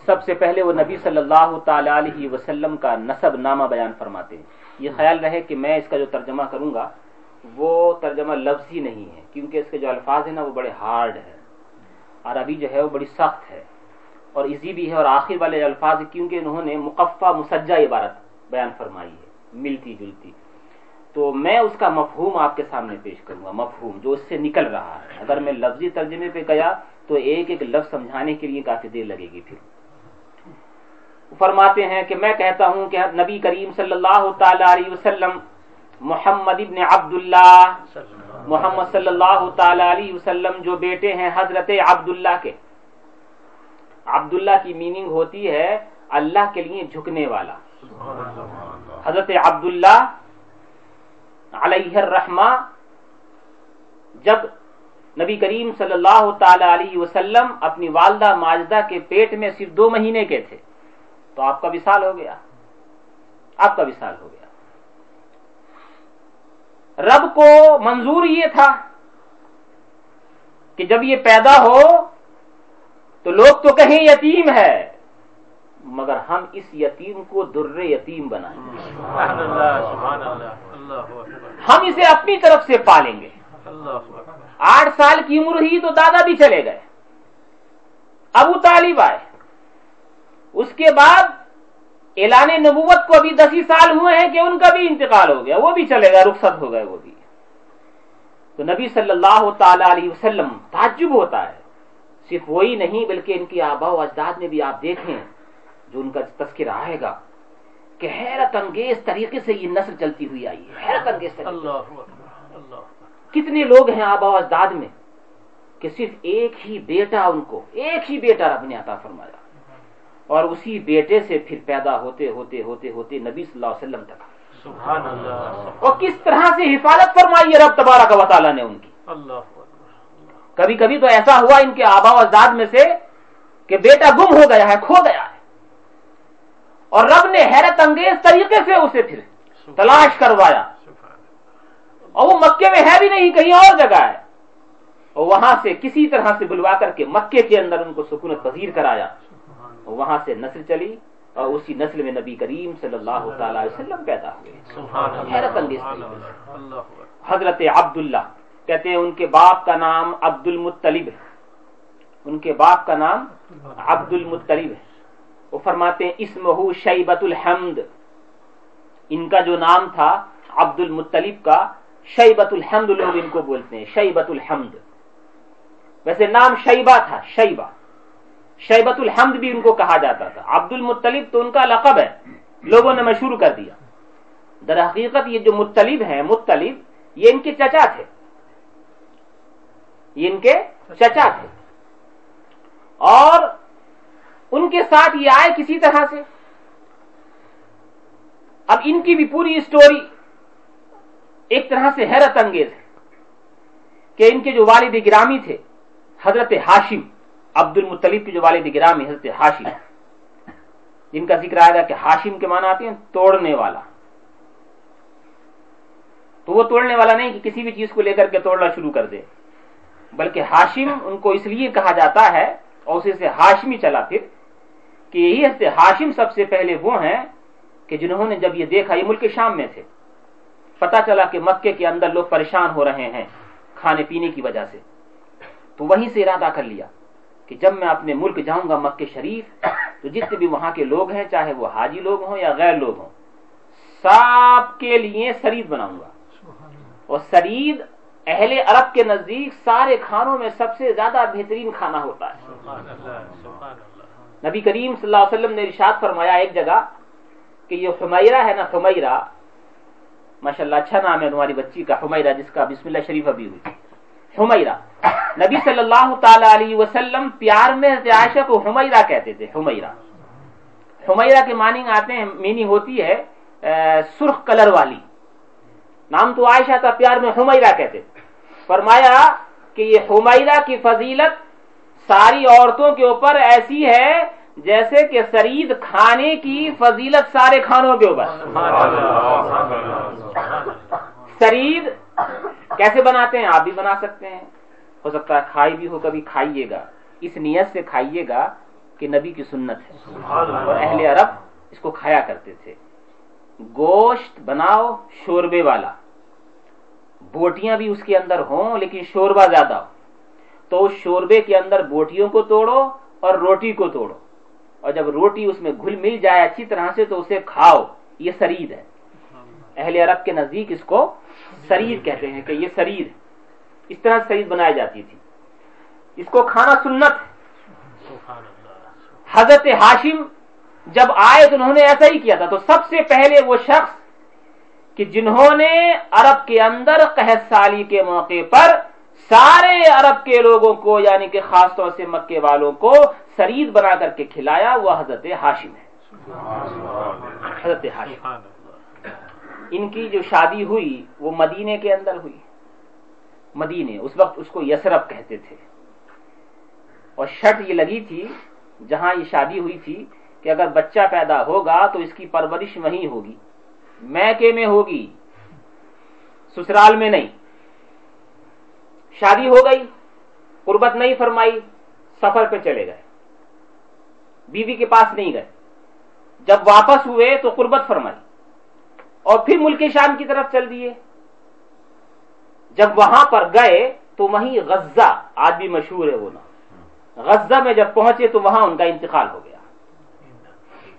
سب سے پہلے وہ نبی صلی اللہ تعالی علیہ وسلم کا نسب نامہ بیان فرماتے ہیں۔ یہ خیال رہے کہ میں اس کا جو ترجمہ کروں گا وہ ترجمہ لفظی نہیں ہے، کیونکہ اس کے جو الفاظ ہیں نا وہ بڑے ہارڈ ہیں۔ عربی جو ہے وہ بڑی سخت ہے۔ اور ایزی بھی ہے اور آخر والے الفاظ کیونکہ انہوں نے مقفع مسجہ عبارت بیان فرمائی ہے، ملتی جلتی۔ تو میں اس کا مفہوم آپ کے سامنے پیش کروں گا، مفہوم، جو اس سے نکل رہا ہے۔ اگر میں لفظی ترجمے پہ گیا تو ایک ایک لفظ سمجھانے کے لیے کافی دیر لگے گی پھر۔ فرماتے ہیں کہ میں کہتا ہوں کہ نبی کریم صلی اللہ تعالی علیہ وسلم محمد ابن عبداللہ، محمد صلی اللہ تعالی علیہ وسلم جو بیٹے ہیں حضرت عبداللہ کے۔ عبداللہ کی میننگ ہوتی ہے اللہ کے لیے جھکنے والا۔ حضرت عبداللہ علیہ الرحمہ، جب نبی کریم صلی اللہ تعالی علیہ وسلم اپنی والدہ ماجدہ کے پیٹ میں صرف دو مہینے کے تھے، تو آپ کا وصال ہو گیا۔ آپ کا وصال ہو گیا۔ رب کو منظور یہ تھا کہ جب یہ پیدا ہو تو لوگ تو کہیں یتیم ہے مگر ہم اس یتیم کو در یتیم بنائیں گے۔ ہم اسے اپنی طرف سے پالیں گے۔ آٹھ سال کی عمر ہی تو دادا بھی چلے گئے۔ ابو طالب آئے۔ اس کے بعد اعلان نبوت کو ابھی دس ہی سال ہوئے ہیں کہ ان کا بھی انتقال ہو گیا وہ بھی چلے گا رخصت ہو گئے وہ بھی۔ تو نبی صلی اللہ تعالی علیہ وسلم تعجب ہوتا ہے۔ صرف وہی نہیں بلکہ ان کی آبا و اجداد میں بھی آپ دیکھیں جو ان کا تذکرہ آئے گا کہ حیرت انگیز طریقے سے یہ نسل چلتی ہوئی آئی ہے۔ حیرت انگیز طریقے اللہ کتنے لوگ ہیں آبا و اجداد میں کہ صرف ایک ہی بیٹا ان کو ایک ہی بیٹا رب نے عطا فرمایا۔ اور اسی بیٹے سے پھر پیدا ہوتے ہوتے ہوتے ہوتے نبی صلی اللہ علیہ وسلم تک۔ سبحان اللہ۔ اور کس طرح سے حفاظت فرمائی ہے رب تبارک و تعالیٰ نے ان کی۔ اللہ کبھی کبھی تو ایسا ہوا ان کے آبا و اجداد میں سے کہ بیٹا گم ہو گیا ہے کھو گیا ہے۔ اور رب نے حیرت انگیز طریقے سے اسے پھر تلاش کروایا۔ اور وہ مکے میں ہے بھی نہیں کہیں اور جگہ ہے۔ اور وہاں سے کسی طرح سے بلوا کر کے مکے کے اندر ان کو سکونت پذیر کرایا۔ وہاں سے نسل چلی اور اسی نسل میں نبی کریم صلی اللہ تعالی وسلم پیدا ہوئے. حیرت اکبر. حضرت عبداللہ کہتے ہیں ان کے باپ کا نام عبد المطلب ہے. ان کے باپ کا نام عبد المطلب ہے. وہ فرماتے ہیں اسمہ شیبت الحمد ان کا جو نام تھا عبد المطلب کا شیبت الحمد لوگ ان کو بولتے ہیں شیبت الحمد ویسے نام شیبہ تھا شیبہ. شیبت الحمد بھی ان کو کہا جاتا تھا۔ عبد المطلب تو ان کا لقب ہے۔ لوگوں نے مشہور کر دیا۔ در حقیقت یہ جو مطلب ہیں مطلب یہ ان کے چچا تھے۔ یہ ان کے چچا تھے۔ اور ان کے ساتھ یہ آئے کسی طرح سے۔ اب ان کی بھی پوری اسٹوری ایک طرح سے حیرت انگیز ہے کہ ان کے جو والد گرامی تھے، حضرت ہاشم عبد المطلب کے جو والد گرامی حضرت ہاشم جن کا ذکر آئے گا کہ ہاشم کے معنی آتے ہیں توڑنے والا۔ تو وہ توڑنے والا نہیں کہ کسی بھی چیز کو لے کر کے توڑنا شروع کر دے۔ بلکہ ہاشم ان کو اس لیے کہا جاتا ہے اور اسے سے ہاشمی چلا پھر کہ یہی حضرت ہاشم سب سے پہلے وہ ہیں کہ جنہوں نے جب یہ دیکھا، یہ ملک شام میں تھے۔ پتا چلا کہ مکے کے اندر لوگ پریشان ہو رہے ہیں کھانے پینے کی وجہ سے۔ تو وہیں سے ارادہ کر لیا۔ کہ جب میں اپنے ملک جاؤں گا مکے شریف تو جتنے بھی وہاں کے لوگ ہیں چاہے وہ حاجی لوگ ہوں یا غیر لوگ ہوں سب کے لیے سرید بناؤں گا۔ اور سرید اہل عرب کے نزدیک سارے کھانوں میں سب سے زیادہ بہترین کھانا ہوتا ہے۔ سبحان اللہ سبحان اللہ۔ نبی کریم صلی اللہ علیہ وسلم نے ارشاد فرمایا ایک جگہ کہ یہ حمیرہ ہے نا حمیرہ۔ ماشاء اللہ اچھا نام ہے تمہاری بچی کا حمیرہ جس کا بسم اللہ شریف ابھی ہوئی۔ حمیرہ۔ نبی صلی اللہ تعالی علیہ وسلم پیار میں عائشہ کو حمیرہ کہتے تھے حمیرہ۔ حمیرہ کے معنی آتے ہیں میننگ ہوتی ہے سرخ کلر والی۔ نام تو عائشہ کا پیار میں حمیرہ کہتے تھے۔ فرمایا کہ یہ حمیرہ کی فضیلت ساری عورتوں کے اوپر ایسی ہے جیسے کہ سرید کھانے کی فضیلت سارے کھانوں کے اوپر۔ سرید کیسے بناتے ہیں؟ آپ بھی بنا سکتے ہیں۔ ہو سکتا ہے کھائی بھی ہو کبھی کھائیے گا۔ اس نیت سے کھائیے گا کہ نبی کی سنت ہے۔ اور اہل عرب اس کو کھایا کرتے تھے۔ گوشت بناؤ شوربے والا۔ بوٹیاں بھی اس کے اندر ہوں لیکن شوربہ زیادہ ہو۔ تو شوربے کے اندر بوٹیوں کو توڑو اور روٹی کو توڑو۔ اور جب روٹی اس میں گھل مل جائے اچھی طرح سے تو اسے کھاؤ۔ یہ سرید ہے۔ اہل عرب کے نزدیک اس کو سرید کہتے ہیں کہ یہ سرید ہے۔ اس طرح سرید بنائی جاتی تھی۔ اس کو کھانا سنت۔ ہے حضرت ہاشم جب آئے تو انہوں نے ایسا ہی کیا تھا۔ تو سب سے پہلے وہ شخص کہ جنہوں نے عرب کے اندر قحط سالی کے موقع پر سارے عرب کے لوگوں کو یعنی کہ خاص طور سے مکے والوں کو سرید بنا کر کے کھلایا، وہ حضرت ہاشم ہے۔ حضرت ہاشم۔ ان کی جو شادی ہوئی، وہ مدینے کے اندر ہوئی۔ مدینے، اس وقت اس کو یسرف کہتے تھے۔ اور شرط یہ لگی تھی، جہاں یہ شادی ہوئی تھی، کہ اگر بچہ پیدا ہوگا تو اس کی پرورش وہیں ہوگی۔ میکے میں ہوگی، سسرال میں نہیں۔ شادی ہو گئی، قربت نہیں فرمائی، سفر پہ چلے گئے۔ بیوی کے پاس نہیں گئے۔ جب واپس ہوئے تو قربت فرمائی۔ اور پھر ملک شام کی طرف چل دیے۔ جب وہاں پر گئے تو وہیں غزہ، آج بھی مشہور ہے وہ نام، غزہ میں جب پہنچے تو وہاں ان کا انتقال ہو گیا۔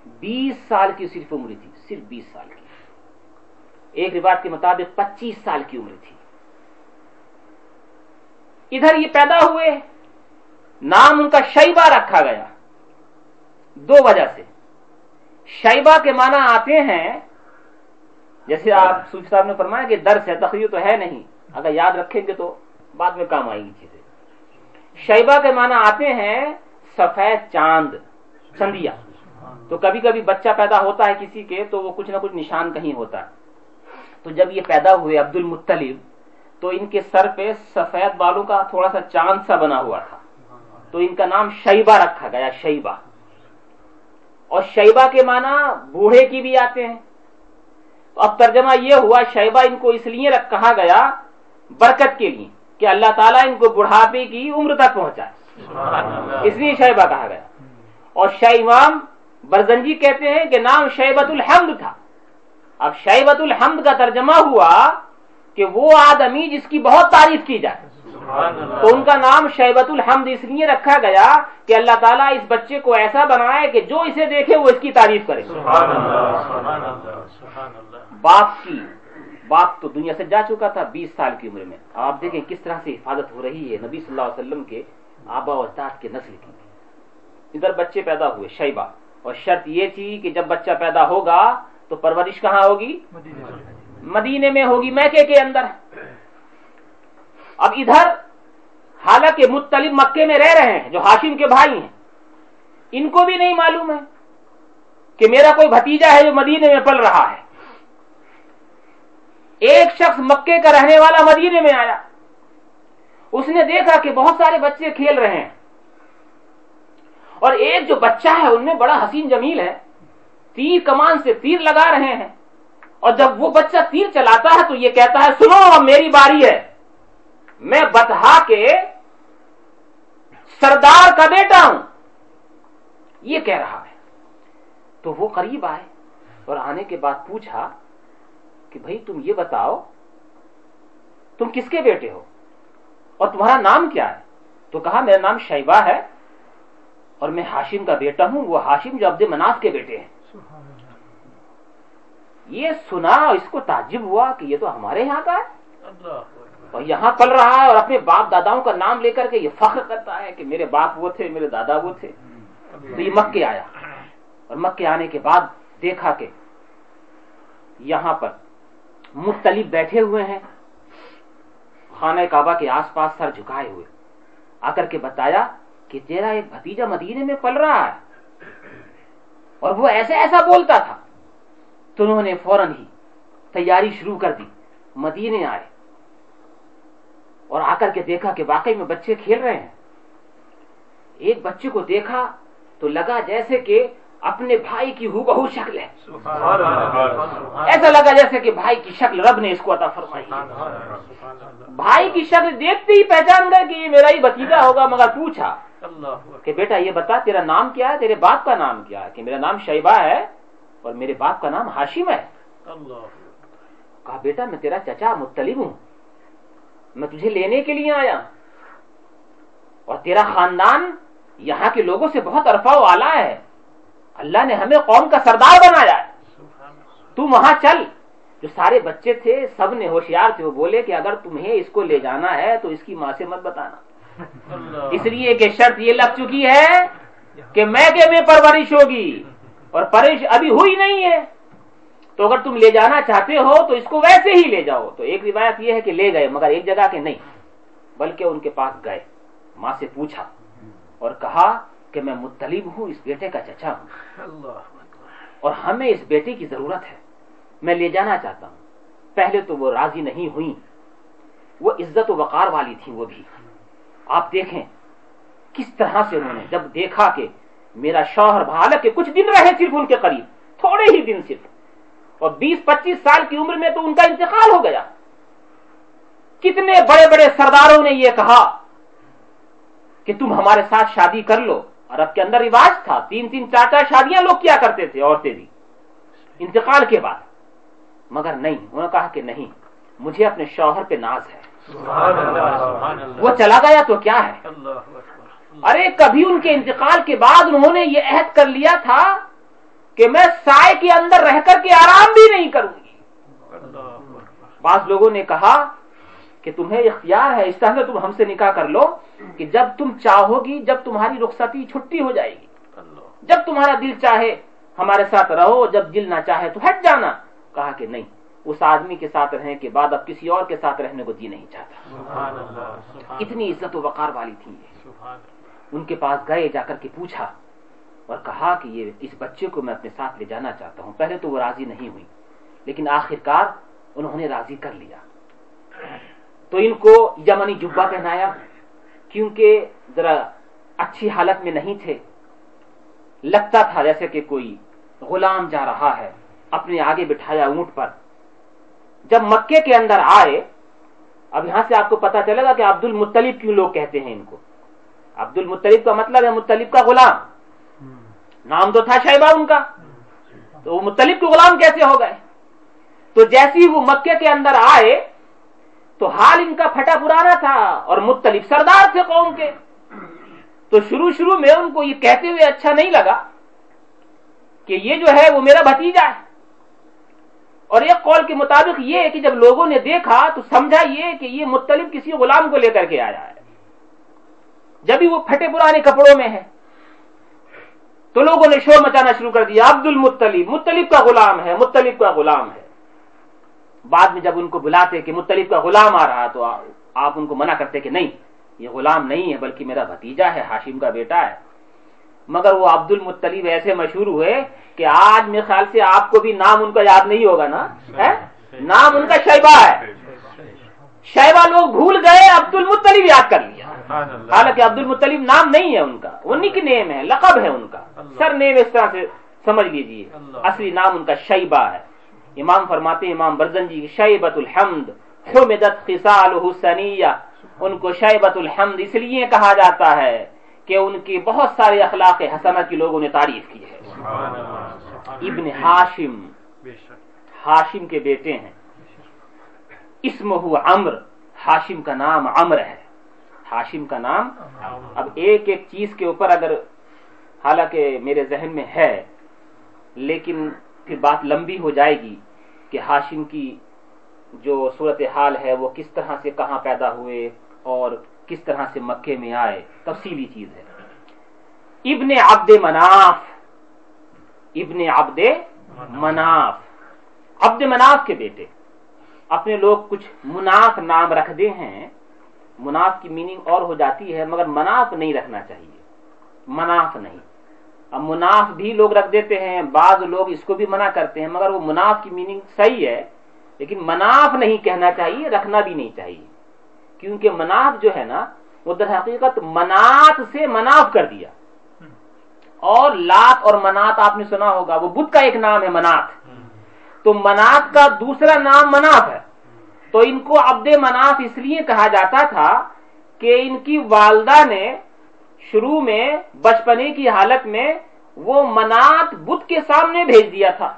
بیس سال کی صرف عمر تھی، صرف بیس سال کی۔ ایک روایت کے مطابق پچیس سال کی عمر تھی۔ ادھر یہ پیدا ہوئے، نام ان کا شیبہ رکھا گیا۔ دو وجہ سے۔ شیبہ کے معنی آتے ہیں، جیسے آپ صاحب نے فرمایا کہ درس ہے تقریر تو ہے نہیں اگر یاد رکھیں گے تو بعد میں کام آئیں گی چیزیں۔ شیبہ کے معنی آتے ہیں سفید چاند، چندیا۔ تو کبھی کبھی بچہ پیدا ہوتا ہے کسی کے تو وہ کچھ نہ کچھ نشان کہیں ہوتا ہے۔ تو جب یہ پیدا ہوئے عبد المطلب تو ان کے سر پہ سفید بالوں کا تھوڑا سا چاند سا بنا ہوا تھا۔ تو ان کا نام شیبہ رکھا گیا، شیبہ۔ اور شیبہ کے معنی بوڑھے کی بھی آتے ہیں۔ اب ترجمہ یہ ہوا، شیبہ ان کو اس لیے رکھ کہا گیا برکت کے لیے کہ اللہ تعالیٰ ان کو بڑھاپے کی عمر تک پہنچائے۔ اس لیے شیبہ کہا گیا۔ اور شاہ امام برزنجی کہتے ہیں کہ نام شیبت الحمد تھا۔ اب شیبت الحمد کا ترجمہ ہوا کہ وہ آدمی جس کی بہت تعریف کی جائے۔ تو ان کا نام شیبت الحمد اس لیے رکھا گیا کہ اللہ تعالیٰ اس بچے کو ایسا بنائے کہ جو اسے دیکھے وہ اس کی تعریف کرے۔ باپ کی باپ تو دنیا سے جا چکا تھا بیس سال کی عمر میں۔ آپ دیکھیں کس طرح سے حفاظت ہو رہی ہے نبی صلی اللہ علیہ وسلم کے آبا و اجداد کے نسل کی۔ ادھر بچے پیدا ہوئے شیبہ۔ اور شرط یہ تھی کہ جب بچہ پیدا ہوگا تو پرورش کہاں ہوگی؟ مدینے میں۔ ہوگی۔ میکے کے اندر۔ اب ادھر حالانکہ مطلب مکے میں رہ رہے ہیں جو ہاشم کے بھائی ہیں ان کو بھی نہیں معلوم ہے کہ میرا کوئی بھتیجا ہے جو مدینے میں پل رہا ہے۔ ایک شخص مکے کا رہنے والا مدینے میں آیا۔ اس نے دیکھا کہ بہت سارے بچے کھیل رہے ہیں۔ اور ایک جو بچہ ہے، ان میں بڑا حسین جمیل ہے۔ تیر کمان سے تیر لگا رہے ہیں۔ اور جب وہ بچہ تیر چلاتا ہے تو یہ کہتا ہے، سنو اب میری باری ہے۔ میں بتہا کے سردار کا بیٹا ہوں۔ یہ کہہ رہا ہے۔ تو وہ قریب آئے اور آنے کے بعد پوچھا کہ بھائی تم یہ بتاؤ تم کس کے بیٹے ہو؟ اور تمہارا نام کیا ہے؟ تو کہا میرا نام شیبہ ہے اور میں ہاشم کا بیٹا ہوں وہ ہاشم جو عبد مناف کے بیٹے ہیں۔ یہ سنا اس کو تعجب ہوا کہ یہ تو ہمارے یہاں کا ہے۔ اور یہاں پل رہا ہے اور اپنے باپ داداؤں کا نام لے کر کے یہ فخر کرتا ہے کہ میرے باپ وہ تھے میرے دادا وہ تھے۔ تو یہ مکے آیا۔ اور مکے آنے کے بعد دیکھا کہ یہاں پر مختلف بیٹھے ہوئے ہیں۔ خانہ کعبہ کے آس پاس سر جھکائے ہوئے۔ آ کر کے بتایا کہ تیرا ایک بھتیجا مدینے میں پل رہا ہے۔ اور وہ ایسا ایسا بولتا تھا۔ تو انہوں نے فوراً ہی تیاری شروع کر دی۔ مدینے آئے۔ اور آ کر کے دیکھا کہ واقعی میں بچے کھیل رہے ہیں۔ ایک بچے کو دیکھا تو لگا جیسے کہ اپنے بھائی کی ہو بہو شکل ہے۔ ایسا لگا جیسے کہ بھائی کی شکل رب نے اس کو عطا فرمائی بھائی کی شکل دیکھتے ہی پہچان گئے کہ یہ میرا ہی بتیجا ہوگا مگر پوچھا کہ بیٹا یہ بتا تیرا نام کیا ہے؟ تیرے باپ کا نام کیا ہے؟ کہ میرا نام شیبہ ہے اور میرے باپ کا نام ہاشم ہے۔ کہا بیٹا میں تیرا چچا مطلب ہوں۔ میں تجھے لینے کے لیے آیا۔ اور تیرا خاندان یہاں کے لوگوں سے بہت ارفا و آلہ ہے۔ اللہ نے ہمیں قوم کا سردار بنایا ہے۔ تو وہاں چل۔ جو سارے بچے تھے سب نے ہوشیار تھے وہ بولے کہ اگر تمہیں اس کو لے جانا ہے تو اس کی ماں سے مت بتانا۔ اس لیے کہ شرط یہ لگ چکی ہے کہ میکے میں پرورش ہوگی۔ اور پرورش ابھی ہوئی نہیں ہے۔ تو اگر تم لے جانا چاہتے ہو تو اس کو ویسے ہی لے جاؤ۔ تو ایک روایت یہ ہے کہ لے گئے مگر ایک جگہ کے نہیں بلکہ ان کے پاس گئے۔ ماں سے پوچھا اور کہا کہ میں مطلب ہوں اس بیٹے کا چچا ہوں۔ اللہ اور ہمیں اس بیٹے کی ضرورت ہے۔ میں لے جانا چاہتا ہوں۔ پہلے تو وہ راضی نہیں ہوئی وہ عزت و وقار والی تھی وہ بھی۔ آپ دیکھیں کس طرح سے انہوں نے جب دیکھا کہ میرا شوہر حالانکہ کچھ دن رہے صرف ان کے قریب تھوڑے ہی دن صرف۔ اور بیس پچیس سال کی عمر میں تو ان کا انتقال ہو گیا۔ کتنے بڑے بڑے سرداروں نے یہ کہا کہ تم ہمارے ساتھ شادی کر لو۔ عرب کے اندر رواج تھا تین تین چار چار شادیاں لوگ کیا کرتے تھے عورتیں بھی۔ انتقال کے بعد۔ مگر نہیں انہوں نے کہا کہ نہیں مجھے اپنے شوہر پہ ناز ہے۔ سبحان اللہ سبحان اللہ۔ وہ چلا گیا تو کیا ہے؟ ارے کبھی ان کے انتقال کے بعد انہوں نے یہ عہد کر لیا تھا کہ میں سائے کے اندر رہ کر کے آرام بھی نہیں کروں گی۔ بعض لوگوں نے کہا کہ تمہیں اختیار ہے اس طرح سے تم ہم سے نکاح کر لو کہ جب تم چاہو گی جب تمہاری رخصتی چھٹی ہو جائے گی۔ جب تمہارا دل چاہے ہمارے ساتھ رہو جب دل نہ چاہے تو ہٹ جانا۔ کہا کہ نہیں اس آدمی کے ساتھ رہنے کے بعد اب کسی اور کے ساتھ رہنے کو جی نہیں چاہتا۔ سبحان اللہ سبحان اتنی عزت و وقار والی تھی ان کے پاس گئے جا کر کے پوچھا اور کہا کہ یہ اس بچے کو میں اپنے ساتھ لے جانا چاہتا ہوں۔ پہلے تو وہ راضی نہیں ہوئی لیکن آخرکار انہوں نے راضی کر لیا۔ تو ان کو یمنی جبا پہنایا کیونکہ ذرا اچھی حالت میں نہیں تھے۔ لگتا تھا جیسے کہ کوئی غلام جا رہا ہے، اپنے آگے بٹھایا اونٹ پر۔ جب مکے کے اندر آئے، اب یہاں سے آپ کو پتا چلے گا کہ عبد المطلب کیوں لوگ کہتے ہیں ان کو۔ عبد المطلب کا مطلب ہے مطلب کا غلام۔ نام تو تھا شیبہ ان کا۔ تو وہ مطلب کے غلام کیسے ہو گئے؟ تو جیسی وہ مکے کے اندر آئے تو حال ان کا پھٹا پرانا تھا اور مطلب سردار تھے قوم کے۔ تو شروع شروع میں ان کو یہ کہتے ہوئے اچھا نہیں لگا کہ یہ جو ہے وہ میرا بھتیجا ہے۔ اور ایک قول کے مطابق یہ ہے کہ جب لوگوں نے دیکھا تو سمجھا یہ کہ یہ مطلب کسی غلام کو لے کر کے آیا ہے۔ جب ہی وہ پھٹے پرانے کپڑوں میں ہے۔ تو لوگوں نے شور مچانا شروع کر دیا عبد المطلب مطلب کا غلام ہے مطلب کا غلام ہے۔ بعد میں جب ان کو بلاتے کہ مطلب کا غلام آ رہا تو آپ ان کو منع کرتے کہ نہیں یہ غلام نہیں ہے بلکہ میرا بھتیجا ہے ہاشم کا بیٹا ہے۔ مگر وہ عبد المطلب ایسے مشہور ہوئے کہ آج میرے خیال سے آپ کو بھی نام ان کا یاد نہیں ہوگا نا؟ نام ان کا شیبہ ہے۔ شیبہ لوگ بھول گئے عبد المطلب یاد کر لیا۔ حالانکہ عبد المطلب نام نہیں ہے ان کا وہ نک نیم ہے لقب ہے ان کا۔ سر نیم اس طرح سے سمجھ لیجیے۔ اصلی نام ان کا شیبہ ہے۔ امام فرماتے ہیں امام برزنجی شیبت الحمد حمدت خصالہ سنیہ ان کو شیبت الحمد اس لیے کہا جاتا ہے کہ ان کی بہت سارے اخلاق حسنہ کی لوگوں نے تعریف کی ہے۔ ابن ہاشم ہاشم کے بیٹے ہیں۔ اسم ہو عمر ہاشم کا نام عمر ہے۔ ہاشم کا نام اب ایک ایک چیز کے اوپر اگر حالانکہ میرے ذہن میں ہے لیکن پھر بات لمبی ہو جائے گی۔ کہ ہاشم کی جو صورت حال ہے وہ کس طرح سے کہاں پیدا ہوئے اور کس طرح سے مکے میں آئے، تفصیلی چیز ہے۔ ابن عبد مناف، ابن عبد مناف۔ عبد مناف کے بیٹے۔ اپنے لوگ کچھ مناف نام رکھ دے ہیں۔ مناف کی میننگ اور ہو جاتی ہے، مگر مناف نہیں رکھنا چاہیے۔ مناف نہیں۔ اب مناف بھی لوگ رکھ دیتے ہیں، بعض لوگ اس کو بھی منع کرتے ہیں، مگر وہ مناف کی میننگ صحیح ہے، لیکن مناف نہیں کہنا چاہیے، رکھنا بھی نہیں چاہیے۔ کیونکہ مناف جو ہے نا، وہ در حقیقت منات سے مناف کر دیا۔ اور لات اور منات آپ نے سنا ہوگا، وہ بدھ کا ایک نام ہے، منات۔ تو منات کا دوسرا نام مناف ہے۔ تو ان کو عبد مناف اس لیے کہا جاتا تھا کہ ان کی والدہ نے شروع میں بچپنے کی حالت میں وہ منات بدھ کے سامنے بھیج دیا تھا۔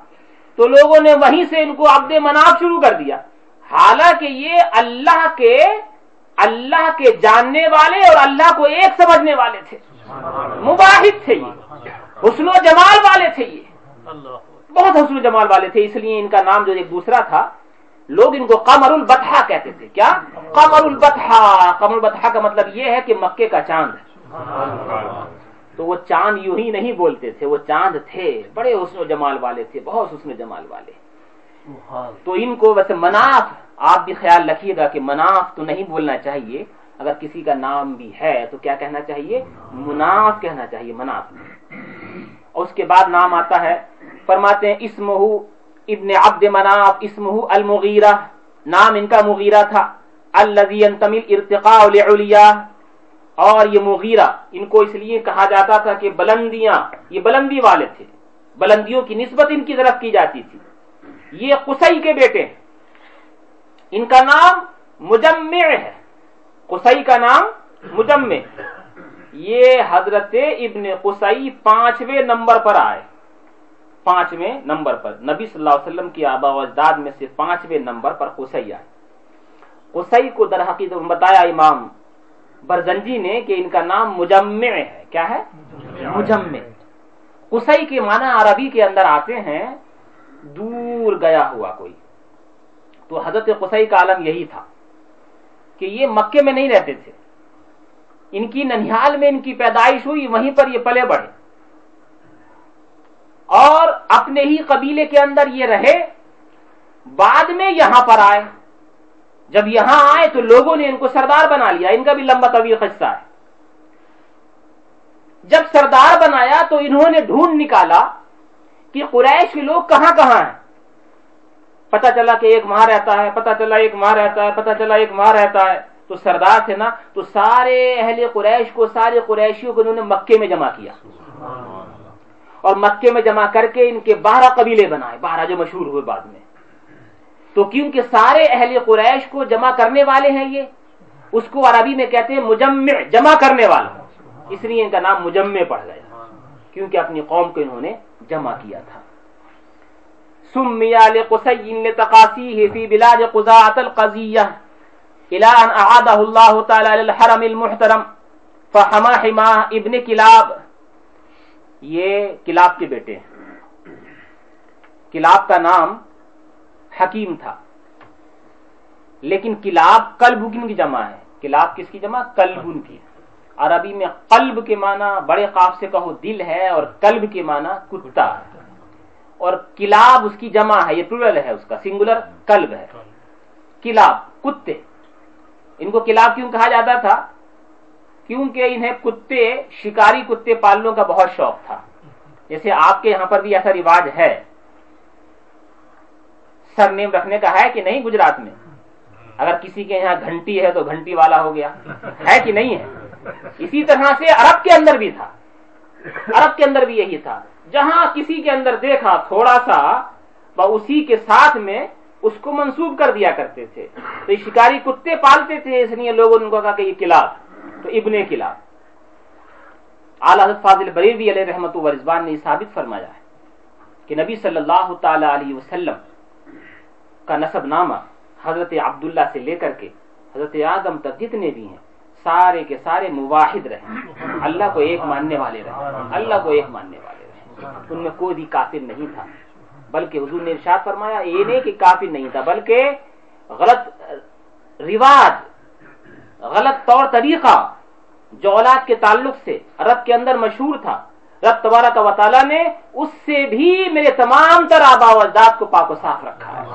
تو لوگوں نے وہیں سے ان کو عبد مناف شروع کر دیا۔ حالانکہ یہ اللہ کے اللہ کے جاننے والے اور اللہ کو ایک سمجھنے والے تھے۔ مباحد تھے یہ۔ حسن و جمال والے تھے یہ۔ بہت حسن و جمال والے تھے، اس لیے ان کا نام جو ایک دوسرا تھا، لوگ ان کو قمر البتہ کہتے تھے۔ کیا؟ قمر البتہ قمر البتہ کا مطلب یہ ہے کہ مکے کا چاند۔ تو وہ چاند یوں ہی نہیں بولتے تھے وہ چاند تھے بڑے حسن و جمال والے تھے بہت حسن و جمال والے۔ تو ان کو ویسے مناف آپ بھی خیال رکھیے گا کہ مناف تو نہیں بولنا چاہیے اگر کسی کا نام بھی ہے تو کیا کہنا چاہیے؟ مناف کہنا چاہیے مناف۔ اور اس کے بعد نام آتا ہے فرماتے ہیں اسمہ ابن عبد مناف اسمہ المغیرہ۔ نام ان کا مغیرہ تھا الذي ينتمي ارتقاء لعليا اور یہ مغیرہ، ان کو اس لیے کہا جاتا تھا کہ بلندیاں، یہ بلندی والے تھے۔ بلندیوں کی نسبت ان کی طرف کی جاتی تھی۔ یہ قصی کے بیٹے ہیں۔ ان کا نام مجمع ہے۔ قصی کا نام مجمع۔ یہ حضرت ابن قصی پانچویں نمبر پر آئے۔ پانچویں نمبر پر۔ نبی صلی اللہ علیہ وسلم کی آبا و اجداد میں سے پانچویں نمبر پر قصی آئے۔ قصی کو در حقیقت بتایا امام برزنجی نے کہ ان کا نام مجمع ہے۔ کیا ہے؟ مجمع۔ قصی کے معنی عربی کے اندر آتے ہیں، دور گیا ہوا کوئی۔ تو حضرت قصی کا عالم یہی تھا کہ یہ مکے میں نہیں رہتے تھے۔ ان کی ننیال میں ان کی پیدائش ہوئی، وہیں پر یہ پلے بڑھے۔ اور اپنے ہی قبیلے کے اندر یہ رہے، بعد میں یہاں پر آئے۔ جب یہاں آئے تو لوگوں نے ان کو سردار بنا لیا۔ ان کا بھی لمبا طویل قصہ ہے۔ جب سردار بنایا تو انہوں نے ڈھونڈ نکالا کہ قریش کے لوگ کہاں کہاں ہیں۔ پتا چلا کہ ایک وہاں رہتا ہے پتا چلا ایک وہاں رہتا ہے پتا چلا ایک وہاں رہتا ہے۔ تو سردار تھے نا تو سارے اہل قریش کو سارے قریشیوں کو انہوں نے مکے میں جمع کیا۔ اور مکے میں جمع کر کے ان کے بارہ قبیلے بنائے بارہ جو مشہور ہوئے بعد میں۔ تو کیونکہ سارے اہل قریش کو جمع کرنے والے ہیں یہ، اس کو عربی میں کہتے ہیں مجمع، جمع کرنے والا۔ اس لیے ان کا نام مجمع پڑ گیا، کیونکہ اپنی قوم کو انہوں نے جمع کیا تھا۔ سمیا لتقاسیه بلاد الى ان اعاده الله تعالى للحرم المحترم فحما حما ابن کلاب۔ یہ کلاب کے بیٹے ہیں۔ کلاب کا نام حکیم تھا۔ لیکن کلاب قلب کی جمع ہے؟ کلاب کس کی جمع؟ قلب کی۔ عربی میں قلب کے معنی بڑے قاف سے کہو دل ہے اور قلب کے معنی کتا ہے۔ اور کلاب اس کی جمع ہے، یہ پلورل ہے اس کا سنگولر کلب ہے۔ کلاب، کتے۔ ان کو کلاب کیوں کہا جاتا تھا؟ کیونکہ انہیں کتے، شکاری کتے پالنے کا بہت شوق تھا۔ جیسے آپ کے یہاں پر بھی ایسا رواج ہے۔ سر نیم رکھنے کا ہے کہ نہیں گجرات میں؟ اگر کسی کے یہاں گھنٹی ہے تو گھنٹی والا ہو گیا۔ ہے کہ نہیں ہے؟ اسی طرح سے عرب کے اندر بھی تھا۔ عرب کے اندر بھی یہی تھا۔ جہاں کسی کے اندر دیکھا تھوڑا سا اسی کے ساتھ میں اس کو منسوب کر دیا کرتے تھے۔ تو یہ شکاری کتے پالتے تھے، اس لیے لوگوں نے کہا کہ یہ کلاب، تو ابن کلاب۔ اعلی حضرت فاضل بریوی علیہ رحمت و رضوان نے ثابت فرمایا ہے کہ نبی صلی اللہ تعالی علیہ وسلم کا نصب نامہ حضرت عبداللہ سے لے کر کے حضرت اعظم تک جتنے بھی ہیں، سارے کے سارے مواحد رہے اللہ کو ایک ماننے والے رہے اللہ کو ایک ماننے والے رہے ان میں کوئی بھی کافر نہیں تھا۔ بلکہ حضور نے ارشاد فرمایا، یہ نہیں کہ کافر نہیں تھا، بلکہ غلط رواج، غلط طور طریقہ جو اولاد کے تعلق سے عرب کے اندر مشہور تھا۔ رب تبارہ کا وطالعہ نے اس سے بھی میرے تمام تر آبا و اجداد کو پاک و صاف رکھا ہے۔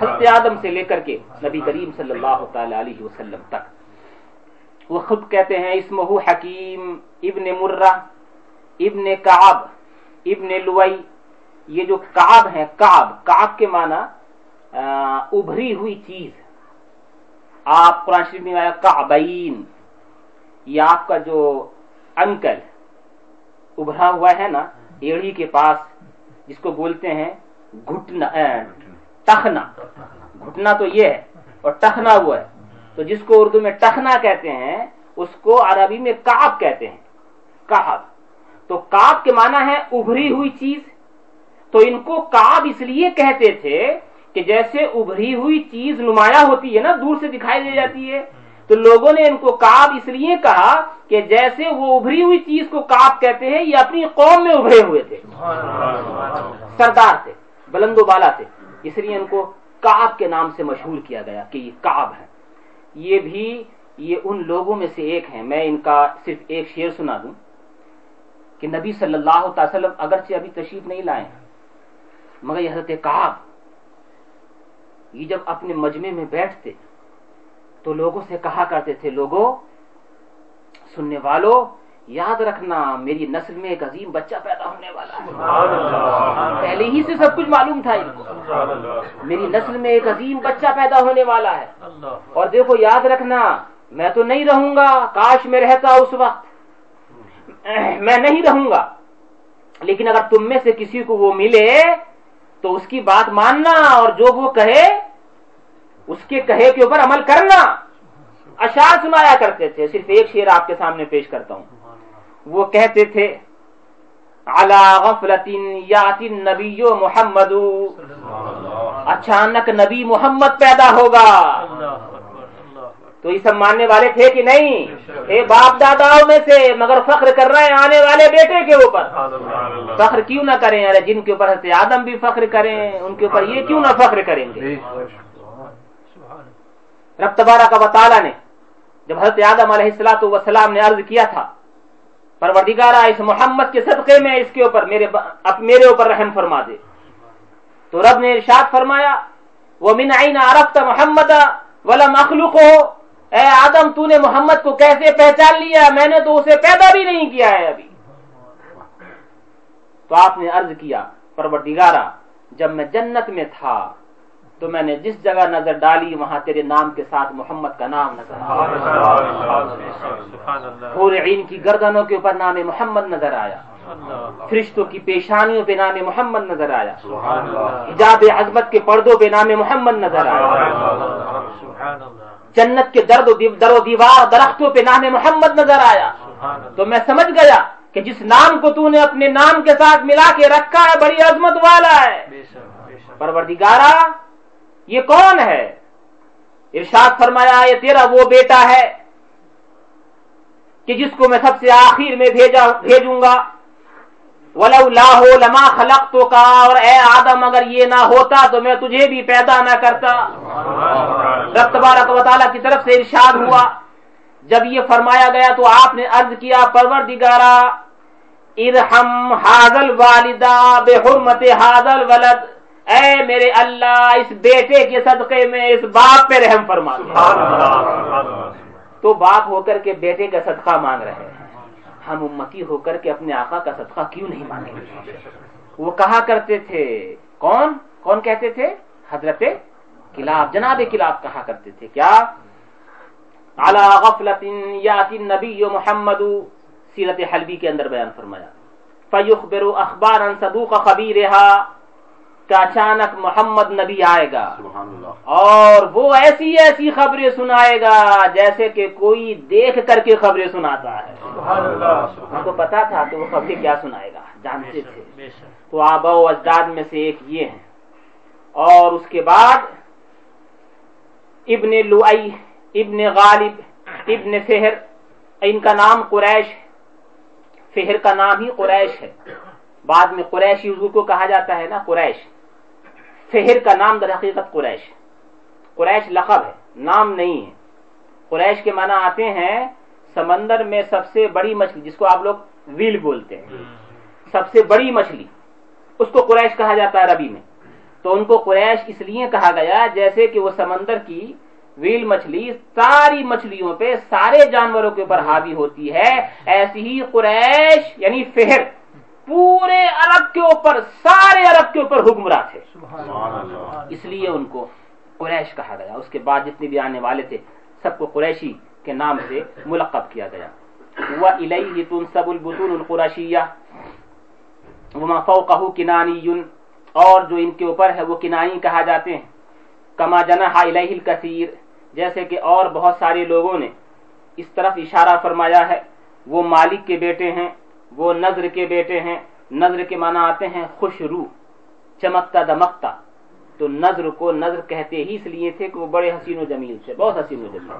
حضرت آدم سے لے کر کے نبی کریم صلی اللہ تعالی علیہ وسلم تک۔ وہ خود کہتے ہیں اسمہ حکیم ابن مرہ ابن کعب ابن لوئی یہ جو کعب ہیں کعب کعب کے معنی آ، ابھری ہوئی چیز۔ آپ قرآن شریف میں آیا کعبین۔ یہ آپ کا جو انکل۔ ابھرا ہوا ہے نا، ایڑی کے پاس، جس کو بولتے ہیں گھٹنا ٹخنا گھٹنا تو یہ ہے، اور ٹخنا وہ ہے۔ تو جس کو اردو میں ٹخنا کہتے ہیں، اس کو عربی میں کعب کہتے ہیں۔ کعب۔ تو کعب کے معنی ہے ابھری ہوئی چیز۔ تو ان کو کعب اس لیے کہتے تھے کہ جیسے ابھری ہوئی چیز نمایاں ہوتی ہے نا، دور سے دکھائی دے جاتی ہے تو لوگوں نے ان کو کعب اس لیے کہا کہ جیسے وہ ابھری ہوئی چیز کو کعب کہتے ہیں، یہ اپنی قوم میں ابھرے ہوئے تھے۔ سردار تھے، بلند و بالا تھے۔ اس لیے ان کو کعب کے نام سے مشہور کیا گیا کہ یہ کعب ہے۔ یہ بھی، یہ ان لوگوں میں سے ایک ہیں۔ میں ان کا صرف ایک شعر سنا دوں کہ نبی صلی اللہ تعالی وسلم اگرچہ ابھی تشریف نہیں لائے ہیں، مگر یہ حضرت کعب یہ جب اپنے مجمع میں بیٹھتے تو لوگوں سے کہا کرتے تھے لوگوں سننے والوں یاد رکھنا میری نسل میں ایک عظیم بچہ پیدا ہونے والا ہے۔ پہلے ہی سے سب کچھ معلوم تھا ان کو۔ میری نسل میں ایک عظیم بچہ پیدا ہونے والا ہے۔ اور دیکھو یاد رکھنا میں تو نہیں رہوں گا کاش میں رہتا اس وقت۔ میں نہیں رہوں گا۔ لیکن اگر تم میں سے کسی کو وہ ملے تو اس کی بات ماننا اور جو وہ کہے اس کے کہے کے اوپر عمل کرنا۔ اشعار سنایا کرتے تھے، صرف ایک شعر آپ کے سامنے پیش کرتا ہوں۔ وہ کہتے تھے علا غفلت یاتی نبی محمد۔ اچانک نبی محمد پیدا ہوگا۔ تو یہ سب ماننے والے تھے کہ نہیں؟ اے باپ داداؤں میں سے، مگر فخر کر رہے ہیں آنے والے بیٹے کے اوپر۔ فخر کیوں نہ کریں؟ ارے جن کے اوپر حضرت آدم بھی فخر کریں، ان کے اوپر یہ کیوں نہ فخر کریں گے؟ رب تبارہ کا وطالعہ نے جب حضرت آدم علیہ السلاۃ وسلام نے عرض کیا تھا، پروردگارہ، اس محمد کے صدقے میں اس کے اوپر میرے اب میرے اوپر رحم فرما دے۔ تو رب نے ارشاد فرمایا وہ من عین عرفت محمد ولم مخلوق ہو اے آدم، تو نے محمد کو کیسے پہچان لیا؟ میں نے تو اسے پیدا بھی نہیں کیا ہے ابھی۔ تو آپ نے عرض کیا، پروردگارہ، جب میں جنت میں تھا تو میں نے جس جگہ نظر ڈالی وہاں تیرے نام کے ساتھ محمد کا نام نظر آیا۔ عین کی گردنوں کے اوپر نام محمد نظر آیا۔ فرشتوں کی پیشانیوں پہ نام محمد نظر آیا۔ حجاب عظمت کے پردوں پہ نام محمد نظر آیا۔ جنت کے درد و در و دیوار درختوں پہ نام محمد نظر آیا۔ تو میں سمجھ گیا کہ جس نام کو تو نے اپنے نام کے ساتھ ملا کے رکھا ہے بڑی عظمت والا ہے۔ پروردگارہ یہ کون ہے؟ ارشاد فرمایا، یہ تیرا وہ بیٹا ہے کہ جس کو میں سب سے آخر میں بھیجا بھیجوں گا۔ ولولا ہو لما خلق تو کا اور اے آدم، اگر یہ نہ ہوتا تو میں تجھے بھی پیدا نہ کرتا۔ رب تبارک و تعالیٰ کی طرف سے ارشاد ہوا۔ جب یہ فرمایا گیا تو آپ نے عرض کیا، پروردگارا، ارحم حاضل والدہ بے حرمت حاضل ولد اے میرے اللہ اس بیٹے کے صدقے میں اس باپ پہ رحم فرما دے۔ تو باپ ہو کر کے بیٹے کا صدقہ مانگ رہے ہیں۔ ہم امتی ہو کر کے اپنے آقا کا صدقہ کیوں نہیں مانگیں گے وہ کہا کرتے تھے کون؟ کون کہتے تھے؟ حضرت کلاب جناب کلاب کہا کرتے تھے کیا؟ اعلی غفلت یاتی نبی محمد سیرت حلبی کے اندر بیان فرمایا۔ فیخبر اخبار صدوق خبیرہا۔ کہ اچانک محمد نبی آئے گا۔ اور وہ ایسی ایسی خبریں سنائے گا جیسے کہ کوئی دیکھ کر کے خبریں سناتا ہے۔ ان کو پتا تھا کہ وہ خبریں کیا سنائے گا جانتے تھے۔ تو آبا و اجداد میں سے ایک یہ ہیں۔ اور اس کے بعد ابن لوئی ابن غالب ابن فہر ان کا نام قریش فہر کا نام ہی قریش ہے۔ بعد میں قریش حضور کو کہا جاتا ہے نا قریش۔ فہر کا نام در حقیقت قریش قریش لقب ہے نام نہیں ہے۔ قریش کے معنی آتے ہیں سمندر میں سب سے بڑی مچھلی جس کو آپ لوگ ویل بولتے ہیں۔ سب سے بڑی مچھلی اس کو قریش کہا جاتا ہے ربی میں۔ تو ان کو قریش اس لیے کہا گیا جیسے کہ وہ سمندر کی ویل مچھلی ساری مچھلیوں پہ سارے جانوروں کے اوپر حاوی ہوتی ہے۔ ایسی ہی قریش یعنی فہر پورے عرب کے اوپر سارے عرب کے اوپر حکمراں تھے۔ اس لیے ان کو قریش کہا گیا۔ اس کے بعد جتنے بھی آنے والے تھے سب کو قریشی کے نام سے ملقب کیا گیا۔ وہ الہی تن سب البتون القرشیہ وما فوقہ کنانی اور جو ان کے اوپر ہے وہ کنانی کہا جاتے ہیں۔ کما جناح الیہ الکثیر جیسے کہ اور بہت سارے لوگوں نے اس طرف اشارہ فرمایا ہے وہ مالک کے بیٹے ہیں۔ وہ نظر کے بیٹے ہیں، نظر کے معنی آتے ہیں خوش روح چمکتا دمکتا۔ تو نظر کو نظر کہتے ہی اس لیے تھے کہ وہ بڑے حسین و جمیل تھے، بہت حسین و جمیل۔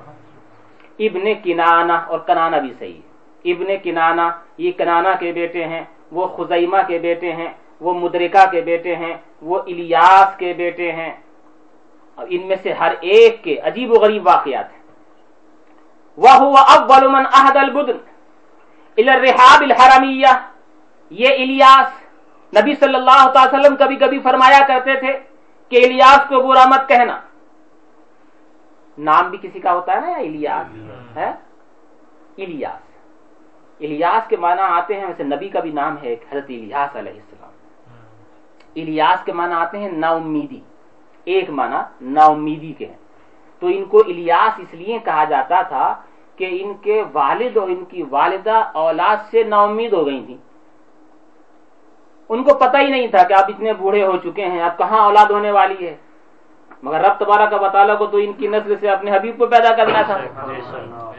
ابن کنانا اور کنانا بھی صحیح۔ ابن کنانا یہ کنانا کے بیٹے ہیں، وہ خزیمہ کے بیٹے ہیں، وہ مدرکہ کے بیٹے ہیں، وہ الیاس کے بیٹے ہیں۔ اور ان میں سے ہر ایک کے عجیب و غریب واقعات ہیں۔ وہ اول من احد البدن۔ الرحاب الحرمیہ یہ الیاس نبی صلی اللہ تعالی وسلم کبھی کبھی فرمایا کرتے تھے کہ الیاس کو برا مت کہنا۔ نام بھی کسی کا ہوتا ہے نا الیاس؟ ہے؟ الیاس۔ الیاس کے معنی آتے ہیں ویسے نبی کا بھی نام ہے حضرت الیاس علیہ السلام۔ الیاس کے معنی آتے ہیں نا امیدی ایک معنی نا امیدی کے۔ ہیں تو ان کو الیاس اس لیے کہا جاتا تھا کہ ان کے والد اور ان کی والدہ اولاد سے نا امید ہو گئی تھی ان کو پتہ ہی نہیں تھا کہ آپ اتنے بوڑھے ہو چکے ہیں، اب کہاں اولاد ہونے والی ہے؟ مگر رب تبارہ کا بطالہ کو تو ان کی نسل سے اپنے حبیب کو پیدا کرنا تھا۔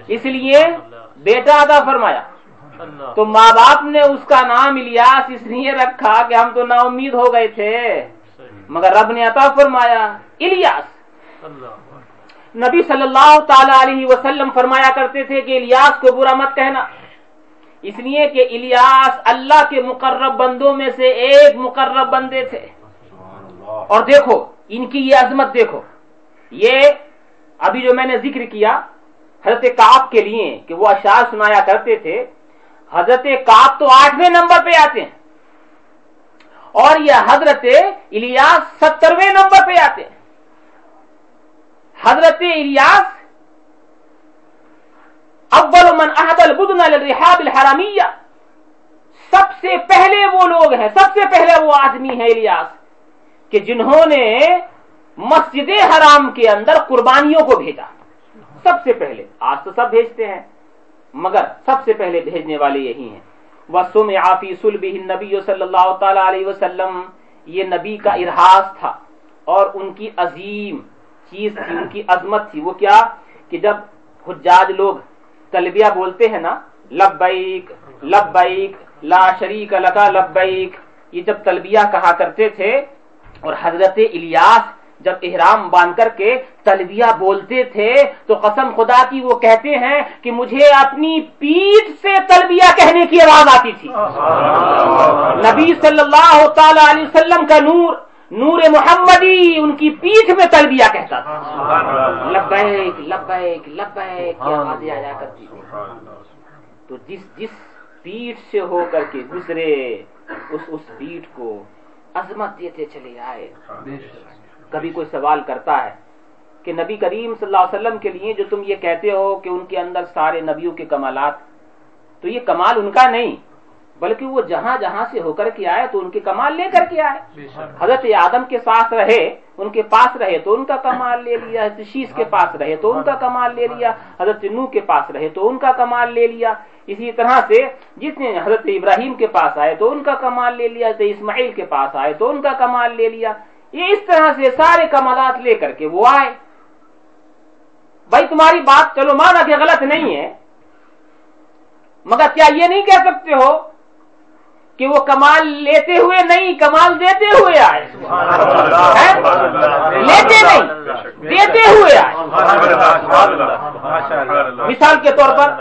اس لیے بیٹا ادا فرمایا۔ تو ماں باپ نے اس کا نام الیاس اس لیے رکھا کہ ہم تو نا امید ہو گئے تھے۔ مگر رب نے عطا فرمایا، الیاس۔ نبی صلی اللہ تعالی علیہ وسلم فرمایا کرتے تھے کہ الیاس کو برا مت کہنا۔ اس لیے کہ الیاس اللہ کے مقرب بندوں میں سے ایک مقرب بندے تھے۔ اور دیکھو، ان کی یہ عظمت دیکھو۔ یہ ابھی جو میں نے ذکر کیا حضرت کاپ کے لیے کہ وہ اشعار سنایا کرتے تھے، حضرت کاپ تو آٹھویں نمبر پہ آتے ہیں۔ اور یہ حضرت الیاس سترویں نمبر پہ آتے ہیں۔ حضرت الیاس اول من احد البدن للرحاب الحرامیہ. سب سے پہلے وہ لوگ ہیں، سب سے پہلے وہ آدمی ہے الیاس، کہ جنہوں نے مسجد حرام کے اندر قربانیوں کو بھیجا۔ سب سے پہلے، آج تو سب بھیجتے ہیں، مگر سب سے پہلے بھیجنے والے یہی ہیں۔ وسم آفی سلبہ نبی صلی اللہ تعالی علیہ وسلم، یہ نبی کا ارحاس تھا اور ان کی عظیم چیز تھی ان کی عظمت تھی۔ وہ کیا؟ کہ جب حجاج لوگ تلبیہ بولتے ہیں نا لبیک لبیک لا شریک لکا لبیک یہ جب تلبیہ کہا کرتے تھے اور حضرت الیاس جب احرام باندھ کر کے تلبیہ بولتے تھے تو قسم خدا کی وہ کہتے ہیں کہ مجھے اپنی پیٹ سے تلبیہ کہنے کی آواز آتی تھی۔ نبی صلی اللہ تعالی علیہ وسلم کا نور نور محمدی ان کی پیٹھ میں تلبیہ کہتا تھا۔ لبیک لبیک لبیک کی آوازیں آیا کرتی تو جس جس پیٹھ سے ہو کر کے گزرے اس اس پیٹھ کو عظمت دیتے چلے آئے۔ کبھی کوئی سوال کرتا ہے کہ نبی کریم صلی اللہ علیہ وسلم کے لیے جو تم یہ کہتے ہو کہ ان کے اندر سارے نبیوں کے کمالات تو یہ کمال ان کا نہیں۔ بلکہ وہ جہاں جہاں سے ہو کر کے آئے تو ان کے کمال لے کر کے آئے۔ حضرت آدم کے ساتھ رہے ان کے پاس رہے تو ان کا کمال لے لیا حضرت شیش کے پاس رہے تو ان کا کمال لے لیا حضرت نو کے پاس رہے تو ان کا کمال لے لیا۔ اسی طرح سے جتنے حضرت ابراہیم کے پاس آئے تو ان کا کمال لے لیا حضرت اسماعیل کے پاس آئے تو ان کا کمال لے لیا۔ یہ اس طرح سے سارے کمالات لے کر کے وہ آئے۔ بھائی تمہاری بات چلو مانا کہ غلط نہیں ہے مگر کیا یہ نہیں کہہ سکتے ہو کہ وہ کمال لیتے ہوئے نہیں کمال دیتے ہوئے آئے۔ لیتے نہیں دیتے ہوئے آئے۔ مثال کے طور پر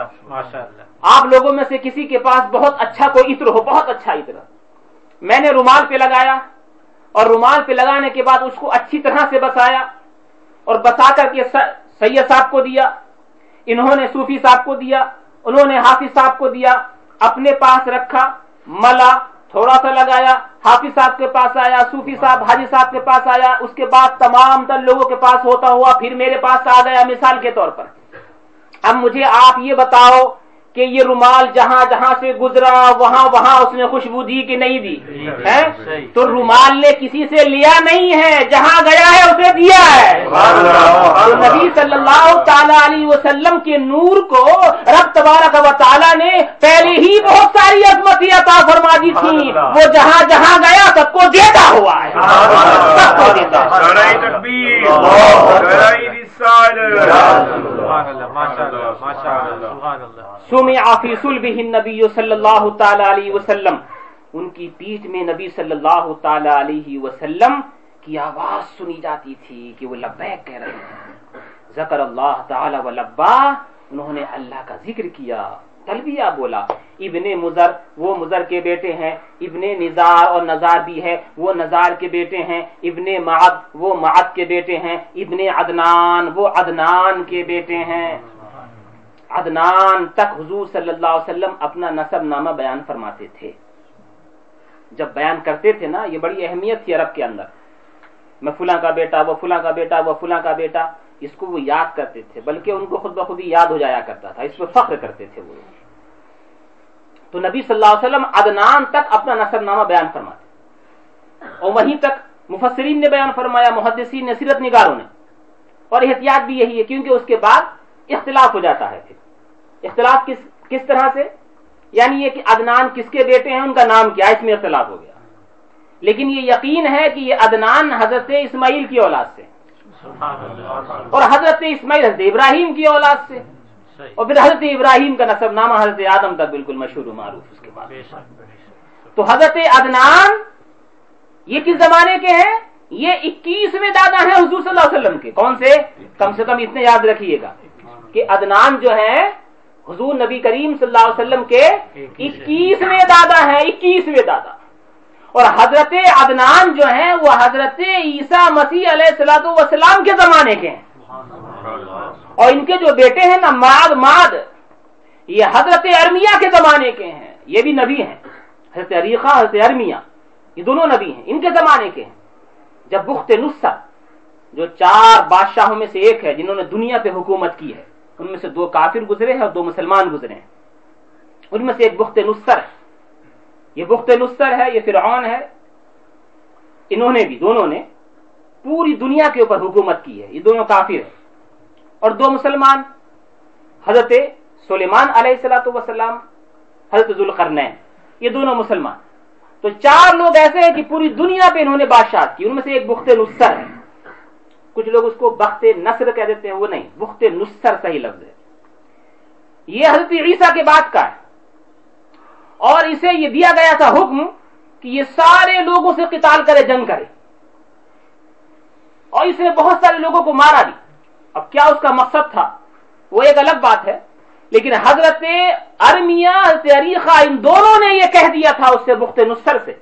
آپ لوگوں میں سے کسی کے پاس بہت اچھا کوئی عطر ہو بہت اچھا عطر۔ میں نے رومال پہ لگایا اور رومال پہ لگانے کے بعد اس کو اچھی طرح سے بسایا اور بسا کر کے سید صاحب کو دیا انہوں نے صوفی صاحب کو دیا انہوں نے حافظ صاحب کو دیا اپنے پاس رکھا۔ ملا، تھوڑا سا لگایا، حافظ صاحب کے پاس آیا، صوفی صاحب، حاجی صاحب کے پاس آیا، اس کے بعد تمام تر لوگوں کے پاس ہوتا ہوا پھر میرے پاس آ گیا مثال کے طور پر۔ اب مجھے آپ یہ بتاؤ کہ یہ رومال جہاں جہاں سے گزرا وہاں وہاں اس نے خوشبو دی کہ نہیں دی؟ ہے تو رومال نے کسی سے لیا نہیں ہے جہاں گیا ہے اسے دیا ہے۔ تو نبی صلی اللہ تعالی علیہ وسلم کے نور کو رب تبارک و تعالیٰ نے پہلے ہی بہت ساری عظمتی عطا فرما دی تھی وہ جہاں جہاں گیا سب کو دیتا ہوا ہے۔ سب کو دیتا سمع فی صلبہ النبی صلی اللہ تعالی علیہ وسلم۔ ان کی پیٹھ میں نبی صلی اللہ تعالی علیہ وسلم کی آواز سنی جاتی تھی کہ وہ لبیک کہہ رہے ہیں۔ ذکر اللہ تعالی و لبا انہوں نے اللہ کا ذکر کیا۔ تلبیہ بولا، ابن مزر وہ مزر کے بیٹے ہیں، ابن نزار اور نزار بھی ہے، وہ نزار کے بیٹے ہیں، ابن معد، وہ معد کے بیٹے ہیں، ابن عدنان، وہ عدنان کے بیٹے ہیں۔ عدنان تک حضور صلی اللہ علیہ وسلم اپنا نصب نامہ بیان فرماتے تھے۔ جب بیان کرتے تھے نا، یہ بڑی اہمیت تھی عرب کے اندر۔ میں فلاں کا بیٹا، وہ فلاں کا بیٹا، وہ فلاں کا بیٹا۔ اس کو وہ یاد کرتے تھے، بلکہ ان کو خود بخود ہی یاد ہو جایا کرتا تھا، اس پہ فخر کرتے تھے وہ تو نبی صلی اللہ علیہ وسلم عدنان تک اپنا نصب نامہ بیان فرماتے۔ اور وہیں تک مفسرین نے بیان فرمایا، محدثین نے، سیرت نگاروں نے۔ اور احتیاط بھی یہی ہے، کیونکہ اس کے بعد اختلاف ہو جاتا ہے پھر۔ اختلاف کس کس طرح سے؟ یعنی یہ کہ عدنان کس کے بیٹے ہیں، ان کا نام کیا، اس میں اختلاف ہو گیا۔ لیکن یہ یقین ہے کہ یہ عدنان حضرت اسماعیل کی اولاد سے اور حضرت اسماعیل حضرت ابراہیم کی اولاد سے۔ اور پھر حضرت ابراہیم کا نصب نامہ حضرت آدم تک بالکل مشہور و معروف اس کے بعد۔ تو حضرت عدنان یہ کس زمانے کے ہیں؟ یہ اکیسویں دادا ہیں حضور صلی اللہ علیہ وسلم کے۔ کون سے؟ کم سے کم اتنے یاد رکھیے گا۔ کہ عدنان جو ہیں حضور نبی کریم صلی اللہ علیہ وسلم کے اکیسویں دادا ہیں اکیسویں دادا۔ اور حضرت عدنان جو ہیں وہ حضرت عیسیٰ مسیح علیہ السلاۃ وسلام کے زمانے کے ہیں۔ اور ان کے جو بیٹے ہیں نا ماد ماد یہ حضرت ارمیا کے زمانے کے ہیں۔ یہ بھی نبی ہیں۔ حضرت عریقہ حضرت ارمیا یہ دونوں نبی ہیں۔ ان کے زمانے کے ہیں۔ جب بخت نصر جو چار بادشاہوں میں سے ایک ہے جنہوں نے دنیا پہ حکومت کی ہے ان میں سے دو کافر گزرے ہیں اور دو مسلمان گزرے ہیں۔ ان میں سے ایک بخت نصر ہے۔ یہ بخت نصر ہے، یہ فرعون ہے۔ انہوں نے بھی، دونوں نے پوری دنیا کے اوپر حکومت کی ہے۔ یہ دونوں کافر ہیں۔ اور دو مسلمان، حضرت سلیمان علیہ السلاۃ وسلام حضرت ذوالقرنین۔ یہ دونوں مسلمان۔ تو چار لوگ ایسے ہیں کہ پوری دنیا پہ انہوں نے بادشاہت کی۔ ان میں سے ایک بخت نصر ہے۔ کچھ لوگ اس کو بخت نصر کہہ دیتے ہیں، وہ نہیں۔ بخت نصر صحیح لفظ ہے۔ یہ حضرت عیسیٰ کے بعد کا ہے۔ اور اسے یہ دیا گیا تھا حکم کہ یہ سارے لوگوں سے قتال کرے، جنگ کرے۔ اور اس نے بہت سارے لوگوں کو مارا بھی۔ اب کیا اس کا مقصد تھا؟ وہ ایک الگ بات ہے۔ لیکن حضرت ارمیا، حضرت ان دونوں نے یہ کہہ دیا تھا اس سے بخت نصر سے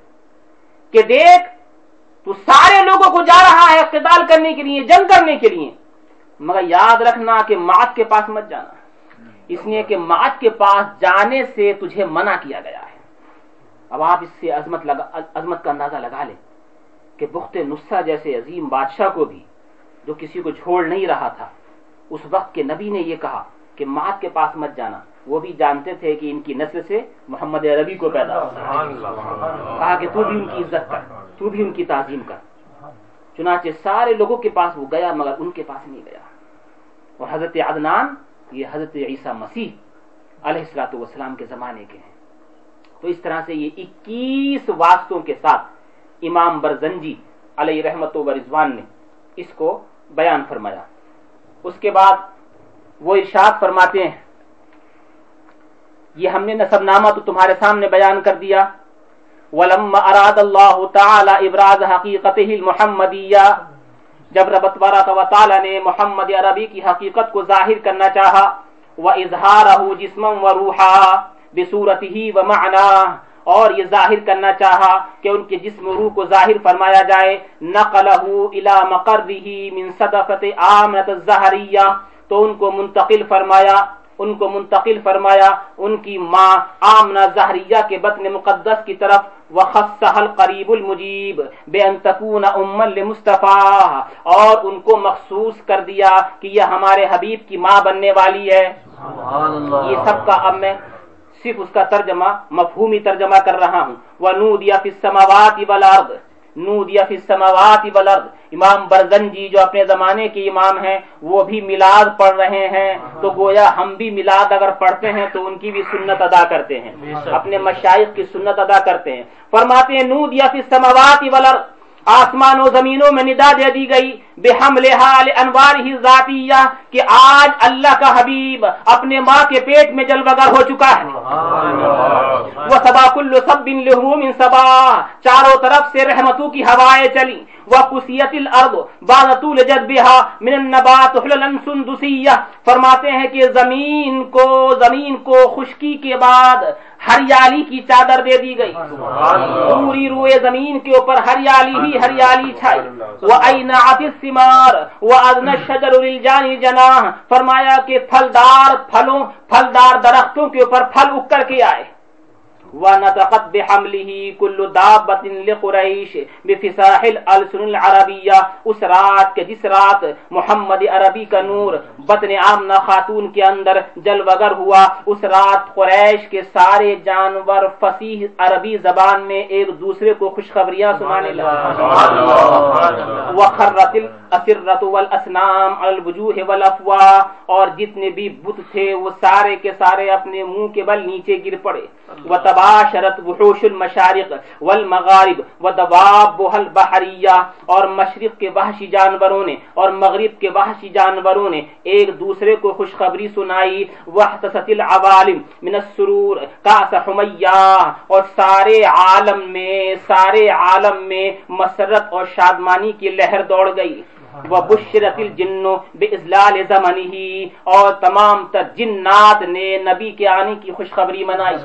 کہ دیکھ، تو سارے لوگوں کو جا رہا ہے قتال کرنے کے لیے، جنگ کرنے کے لیے۔ مگر یاد رکھنا کہ مات کے پاس مت جانا۔ اس لیے کہ مات کے پاس جانے سے تجھے منع کیا گیا ہے۔ اب آپ اس سے عظمت لگا، عظمت کا اندازہ لگا لیں کہ بخت نصر جیسے عظیم بادشاہ کو بھی جو کسی کو چھوڑ نہیں رہا تھا، اس وقت کے نبی نے یہ کہا کہ مات کے پاس مت جانا۔ وہ بھی جانتے تھے کہ ان کی نسل سے محمد عربی کو پیدا ہوا کہا کہ تو بھی ان کی عزت کر، تو بھی ان کی تعظیم کر۔ چنانچہ سارے لوگوں کے پاس وہ گیا مگر ان کے پاس نہیں گیا۔ اور حضرت عدنان یہ حضرت عیسیٰ مسیح علیہ السلاۃ والسلام کے زمانے کے ہیں۔ تو اس طرح سے یہ اکیس واسطوں کے ساتھ امام برزنجی علیہ رحمت و رضوان نے اس کو بیان فرمایا۔ اس کے بعد وہ ارشاد فرماتے ہیں، یہ ہم نے نصب نامہ تو تمہارے سامنے بیان کر دیا۔ ولما اراد اللہ تعالی ابراز حقیقت محمدیہ جب رب تبارک و تعالی نے محمد عربی کی حقیقت کو ظاہر کرنا چاہا وہ اظہار جسم و روحا بصورت ہی و معنا اور یہ ظاہر کرنا چاہا کہ ان کے جسم و روح کو ظاہر فرمایا جائے نقلہ الى مقرہ من صدفت آمنت الزہریہ تو ان کو منتقل فرمایا ان کو منتقل فرمایا ان کی ماں آمنہ زہریہ کے بطن مقدس کی طرف وخصها القریب المجیب بے ان تکون ام لمصطفیٰ اور ان کو مخصوص کر دیا کہ یہ ہمارے حبیب کی ماں بننے والی ہے۔ یہ سب کا اب میں صرف اس کا ترجمہ مفہومی ترجمہ کر رہا ہوں۔ وَنُودِيَ فِي السَّمَوَاتِ وَالْأَرْضِ نودیا فی السماوات والارض۔ امام برزن جی جو اپنے زمانے کے امام ہیں وہ بھی میلاد پڑھ رہے ہیں۔ تو گویا ہم بھی میلاد اگر پڑھتے ہیں تو ان کی بھی سنت ادا کرتے ہیں۔ اپنے مشائق کی سنت ادا کرتے ہیں۔ فرماتے ہیں نودیا فی السماوات والارض۔ آسمان و زمینوں میں ندا دے دی گئی بے حمل حال انوار ہی ذاتیہ کہ آج اللہ کا حبیب اپنے ماں کے پیٹ میں جل بگر ہو چکا ہے۔ وہ سبا کل سب بن لہوم سبا چاروں طرف سے رحمتوں کی ہوائیں چلی۔ وہ کسیت الارض بادتول جذبہ من النبات حللا سندسیہ فرماتے ہیں کہ زمین کو زمین کو خشکی کے بعد ہریالی کی چادر دے دی گئی۔ پوری روئے زمین کے اوپر ہریالی ہی ہریالی چھائی۔ وہ اینعت الثمار وہ ادن شجر للجان جناح۔ فرمایا کہ پھلدار پھلوں پھلدار درختوں کے اوپر پھل اگ کر کے آئے۔ ونطقت بحمله كل دابت لقریش بفصاح الالسن العربیہ اس رات کے جس رات محمد عربی کا نور بطن آمنہ خاتون کے اندر جلوگر ہوا اس رات قریش کے سارے جانور فصیح عربی زبان میں ایک دوسرے کو خوشخبریاں سنانے لگا وخرت الاسرت والاسنام الوجوہ والافواہ اور جتنے بھی بت تھے وہ سارے کے سارے اپنے منہ کے بل نیچے گر پڑے۔ وتباشرت وحوش المشارق والمغارب ودواب البحریہ اور مشرق کے وحشی جانوروں نے اور مغرب کے وحشی جانوروں نے ایک دوسرے کو خوشخبری سنائی. وحتست العوالم من السرور، کاس حمیہ اور سارے عالم میں، سارے عالم میں مسرت اور شادمانی کی لہر دوڑ گئی. وہ بشرت الجن بازلال زمنه، اور تمام تر جنات نے نبی کے آنے کی خوشخبری منائی.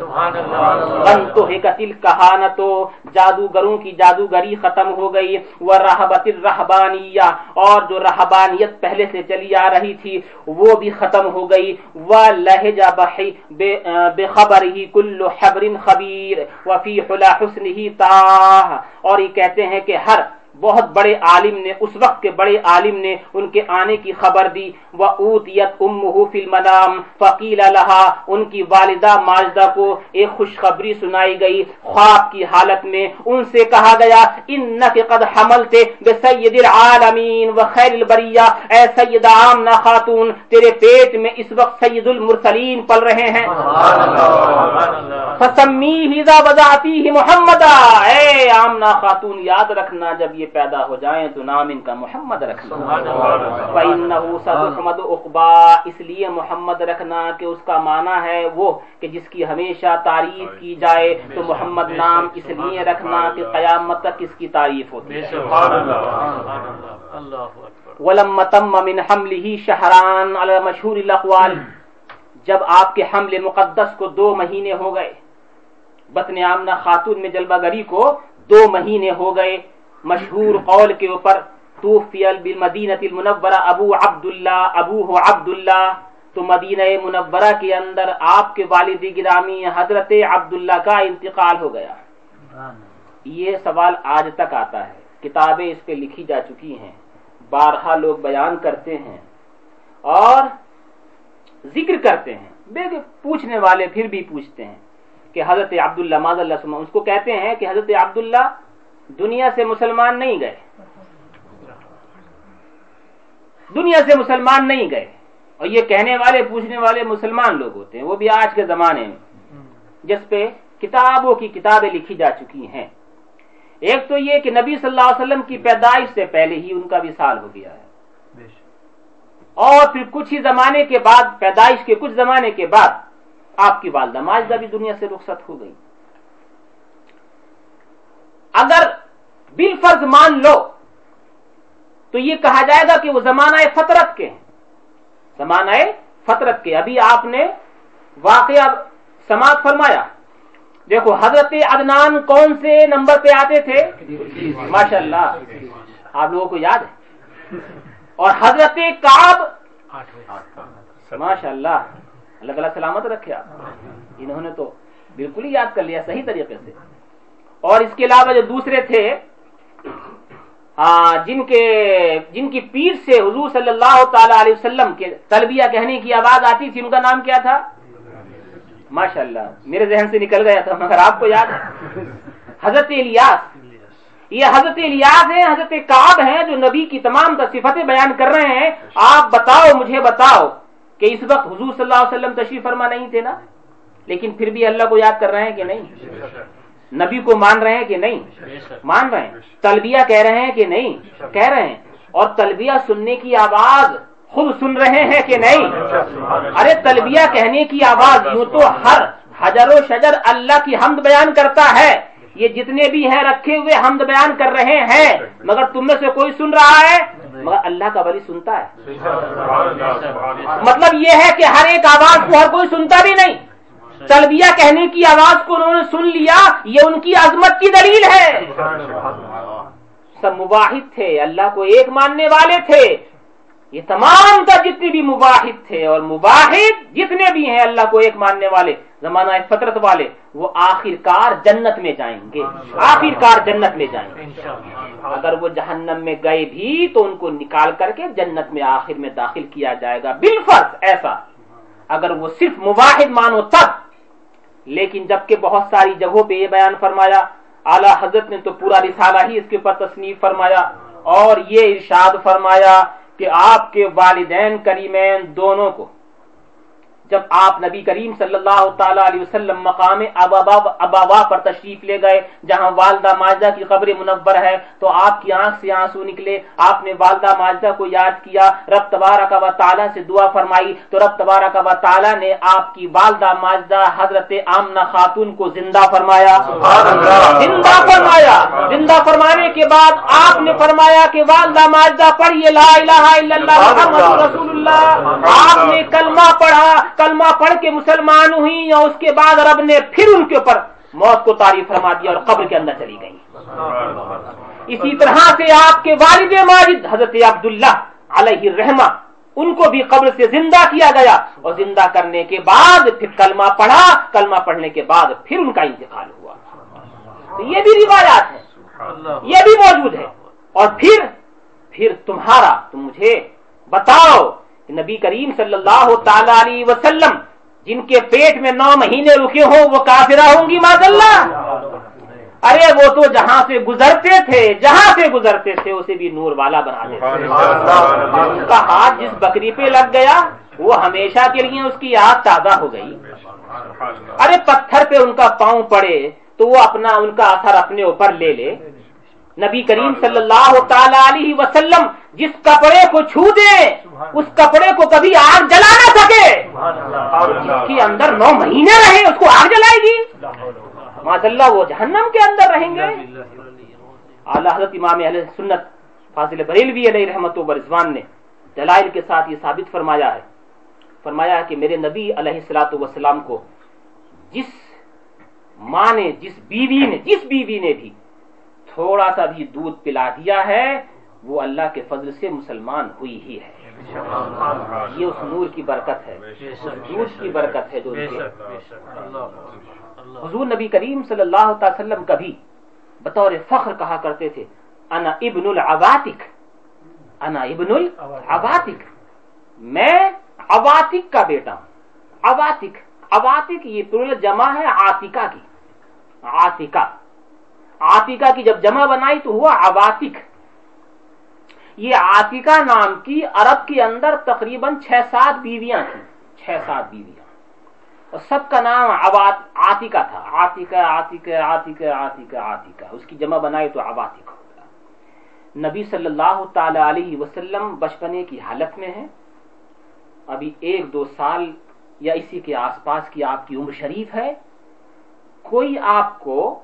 بنتو حکتل کہانتو جادوگروں کی جادوگری ختم ہو گئی. وہ رہبت الرحبانیہ اور جو رہبانیت پہلے سے چلی آ رہی تھی، وہ بھی ختم ہو گئی. وہ لہجہ بحی بے خبر ہی کل حبر خبیر. وفی حلا حسن ہی تاہ اور یہ کہتے ہیں کہ ہر بہت بڑے عالم نے، اس وقت کے بڑے عالم نے ان کے آنے کی خبر دی۔ وہ اوتیت ام فی المنام فقیل لہا ان کی والدہ ماجدہ کو ایک خوشخبری سنائی گئی خواب کی حالت میں۔ ان سے کہا گیا انک قد حملتے بسید العالمین و خیر البریہ اے سید آمنہ خاتون، تیرے پیٹ میں اس وقت سید المرسلین پل رہے ہیں۔ فسمی ہی وضاتی محمد اے آمنہ خاتون، یاد رکھنا جب یہ پیدا ہو جائیں تو نام ان کا محمد رکھنا۔ اُقْبَا اس لیے محمد رکھنا کہ اس کا معنی ہے وہ کہ جس کی ہمیشہ تعریف کی جائے تو محمد نام اس لیے رکھنا کہ قیامت تک اس کی تعریف ہوتی ہے۔ وَلَمَّ تَمَّ مِنْ حَمْلِهِ شَهْرَانَ عَلَى مشہور الاقوال جب آپ کے حمل مقدس کو دو مہینے ہو گئے بطن آمنہ خاتون میں جلوہ گری کو دو مہینے ہو گئے مشہور قول کے اوپر توفی بالمدینہ المنورہ ابو عبداللہ، ابو ہو عبداللہ، تو مدینہ منورہ کے اندر آپ کے والد گرامی حضرت عبداللہ کا انتقال ہو گیا۔ یہ سوال آج تک آتا ہے۔ کتابیں اس پہ لکھی جا چکی ہیں۔ بارہا لوگ بیان کرتے ہیں اور ذکر کرتے ہیں۔ بے پوچھنے والے پھر بھی پوچھتے ہیں کہ حضرت عبداللہ ماض اللہ اس کو کہتے ہیں کہ حضرت عبداللہ دنیا سے مسلمان نہیں گئے۔ دنیا سے مسلمان نہیں گئے۔ اور یہ کہنے والے، پوچھنے والے مسلمان لوگ ہوتے ہیں۔ وہ بھی آج کے زمانے میں۔ جس پہ کتابوں کی کتابیں لکھی جا چکی ہیں۔ ایک تو یہ کہ نبی صلی اللہ علیہ وسلم کی پیدائش سے پہلے ہی ان کا بھی سال ہو گیا ہے۔ اور پھر کچھ ہی زمانے کے بعد، پیدائش کے کچھ زمانے کے بعد آپ کی والدہ ماجدہ بھی دنیا سے رخصت ہو گئی۔ اگر بل فرض مان لو۔ تو یہ کہا جائے گا کہ وہ زمانہ فطرت کے ہیں۔ زمانہ فطرت کے۔ ابھی آپ نے واقعہ سماعت فرمایا۔ دیکھو، حضرت عدنان کون سے نمبر پہ آتے تھے؟ ماشاء اللہ آپ لوگوں کو یاد ہے۔ اور حضرت کاب ماشاء اللہ اللہ تعالیٰ سلامت رکھے آپ۔ انہوں نے تو بالکل ہی یاد کر لیا، صحیح طریقے سے۔ اور اس کے علاوہ جو دوسرے تھے جن کے، جن کی پیٹ سے حضور صلی اللہ تعالی علیہ وسلم کے تلبیہ کہنے کی آواز آتی تھی، ان کا نام کیا تھا؟ ماشاء اللہ میرے ذہن سے نکل گیا تھا، مگر آپ کو یاد ہے؟ حضرت الیاس۔ یہ حضرت الیاس ہیں، حضرت کاب ہیں، جو نبی کی تمام صفتیں بیان کر رہے ہیں۔ آپ بتاؤ، مجھے بتاؤ کہ اس وقت حضور صلی اللہ علیہ وسلم تشریف فرما نہیں تھے نا؟ لیکن پھر بھی اللہ کو یاد کر رہے ہیں کہ نہیں؟ نبی کو مان رہے ہیں کہ نہیں؟ مان رہے ہیں۔ تلبیہ کہہ رہے ہیں کہ نہیں؟ کہہ رہے ہیں۔ اور تلبیہ سننے کی آواز خود سن رہے ہیں کہ نہیں؟ ارے تلبیہ کہنے کی آواز یوں تو ہر حجر و شجر اللہ کی حمد بیان کرتا ہے۔ یہ جتنے بھی ہیں رکھے ہوئے حمد بیان کر رہے ہیں۔ مگر تم میں سے کوئی سن رہا ہے؟ مگر اللہ کا ولی سنتا ہے۔ مطلب یہ ہے کہ ہر ایک آواز کو ہر کوئی سنتا بھی نہیں۔ تلبیہ کہنے کی آواز کو انہوں نے سن لیا، یہ ان کی عظمت کی دلیل ہے۔ سب مباحد تھے، اللہ کو ایک ماننے والے تھے۔ یہ تمام کا جتنے بھی مباحد تھے اور مباحد جتنے بھی ہیں، اللہ کو ایک ماننے والے، زمانہ فطرت والے، وہ آخر کار جنت میں جائیں گے۔ آخر کار جنت میں جائیں گے۔ اگر وہ جہنم میں گئے بھی تو ان کو نکال کر کے جنت میں آخر میں داخل کیا جائے گا۔ بالفرض ایسا۔ اگر وہ صرف مباحد مانو تب لیکن جبکہ بہت ساری جگہوں پہ یہ بیان فرمایا، اعلی حضرت نے تو پورا رسالہ ہی اس کے اوپر تصنیف فرمایا اور یہ ارشاد فرمایا کہ آپ کے والدین کریمین دونوں کو جب آپ نبی کریم صلی اللہ تعالی علیہ وسلم مقام ابابا پر تشریف لے گئے جہاں والدہ ماجدہ کی قبر منور ہے تو آپ کی آنکھ سے آنسو نکلے آپ نے والدہ ماجدہ کو یاد کیا رب تبارہ کا تعالیٰ سے دعا فرمائی تو رب تبارہ کا تعالیٰ نے آپ کی والدہ ماجدہ حضرت آمنہ خاتون کو زندہ فرمایا۔ زندہ فرمایا۔ زندہ فرمانے کے بعد آپ نے فرمایا کہ والدہ ماجدہ پڑھیے لا الہ الا اللہ محمد رسول اللہ۔ آپ نے کلمہ پڑھا کلمہ پڑھ کے مسلمان ہوئی یا اس کے بعد رب نے پھر ان کے اوپر موت کو تعریف فرما دیا اور قبر کے اندر چلی گئی۔ اسی طرح سے آپ کے والد ماجد حضرت عبداللہ علیہ رحمہ ان کو بھی قبر سے زندہ کیا گیا اور زندہ کرنے کے بعد پھر کلمہ پڑھا، کلمہ پڑھنے کے بعد پھر ان کا انتقال ہوا۔ تو یہ بھی روایات ہے یہ بھی موجود ہے اور پھر پھر تمہارا، تم مجھے بتاؤ نبی کریم صلی اللہ تعالی علیہ وسلم جن کے پیٹ میں نو مہینے رکے ہوں وہ کافرہ ہوں گی ماد اللہ ارے وہ تو جہاں سے گزرتے تھے جہاں سے گزرتے تھے اسے بھی نور والا بنا دیتے اس کا ہاتھ جس بکری پہ لگ گیا وہ ہمیشہ کے لیے اس کی یاد تازہ ہو گئی۔ ارے پتھر پہ ان کا پاؤں پڑے تو وہ اپنا ان کا اثر اپنے اوپر لے لے۔ نبی کریم صلی اللہ تعالی علیہ وسلم جس کپڑے کو چھو دے اس کپڑے کو کبھی آگ جلا نہ سکے۔ جس کے اندر نو مہینے رہے اس کو آگ جلائے گی۔ ماشاء اللہ وہ جہنم کے اندر رہیں گے۔ اعلیٰ حضرت امام اہل سنت فاضل بریلوی علیہ رحمت و برضوان نے دلائل کے ساتھ یہ ثابت فرمایا ہے۔ فرمایا ہے کہ میرے نبی علیہ السلاۃ وسلام کو جس ماں نے جس بیوی نے جس بیوی نے بھی تھوڑا سا بھی دودھ پلا دیا ہے، وہ اللہ کے فضل سے مسلمان ہوئی ہی ہے۔ یہ اس نور کی برکت ہے۔ دودھ کی برکت ہے جو حضور نبی کریم صلی اللہ تعالی وسلم کبھی بطور فخر کہا کرتے تھے، انا ابن العواتک انا ابن العواتک میں عواتک کا بیٹا ہوں۔ عواتک عواتک یہ جمع ہے آتکا کی۔ آتکا آتکا کی جب جمع بنائی تو ہوا عواتک یہ آتکا نام کی عرب کے اندر تقریباً چھ سات بیویاں تھیں۔ چھ سات بیویاں۔ اور سب کا نام آتکا تھا۔ آتکا آتکا آتکا آتکا آتکا اس کی جمع بنائی تو عواتک ہو گیا۔ نبی صلی اللہ تعالی علیہ وسلم بچپنے کی حالت میں ہے ابھی ایک دو سال یا اسی کے آس پاس کی آپ کی عمر شریف ہے۔ کوئی آپ کو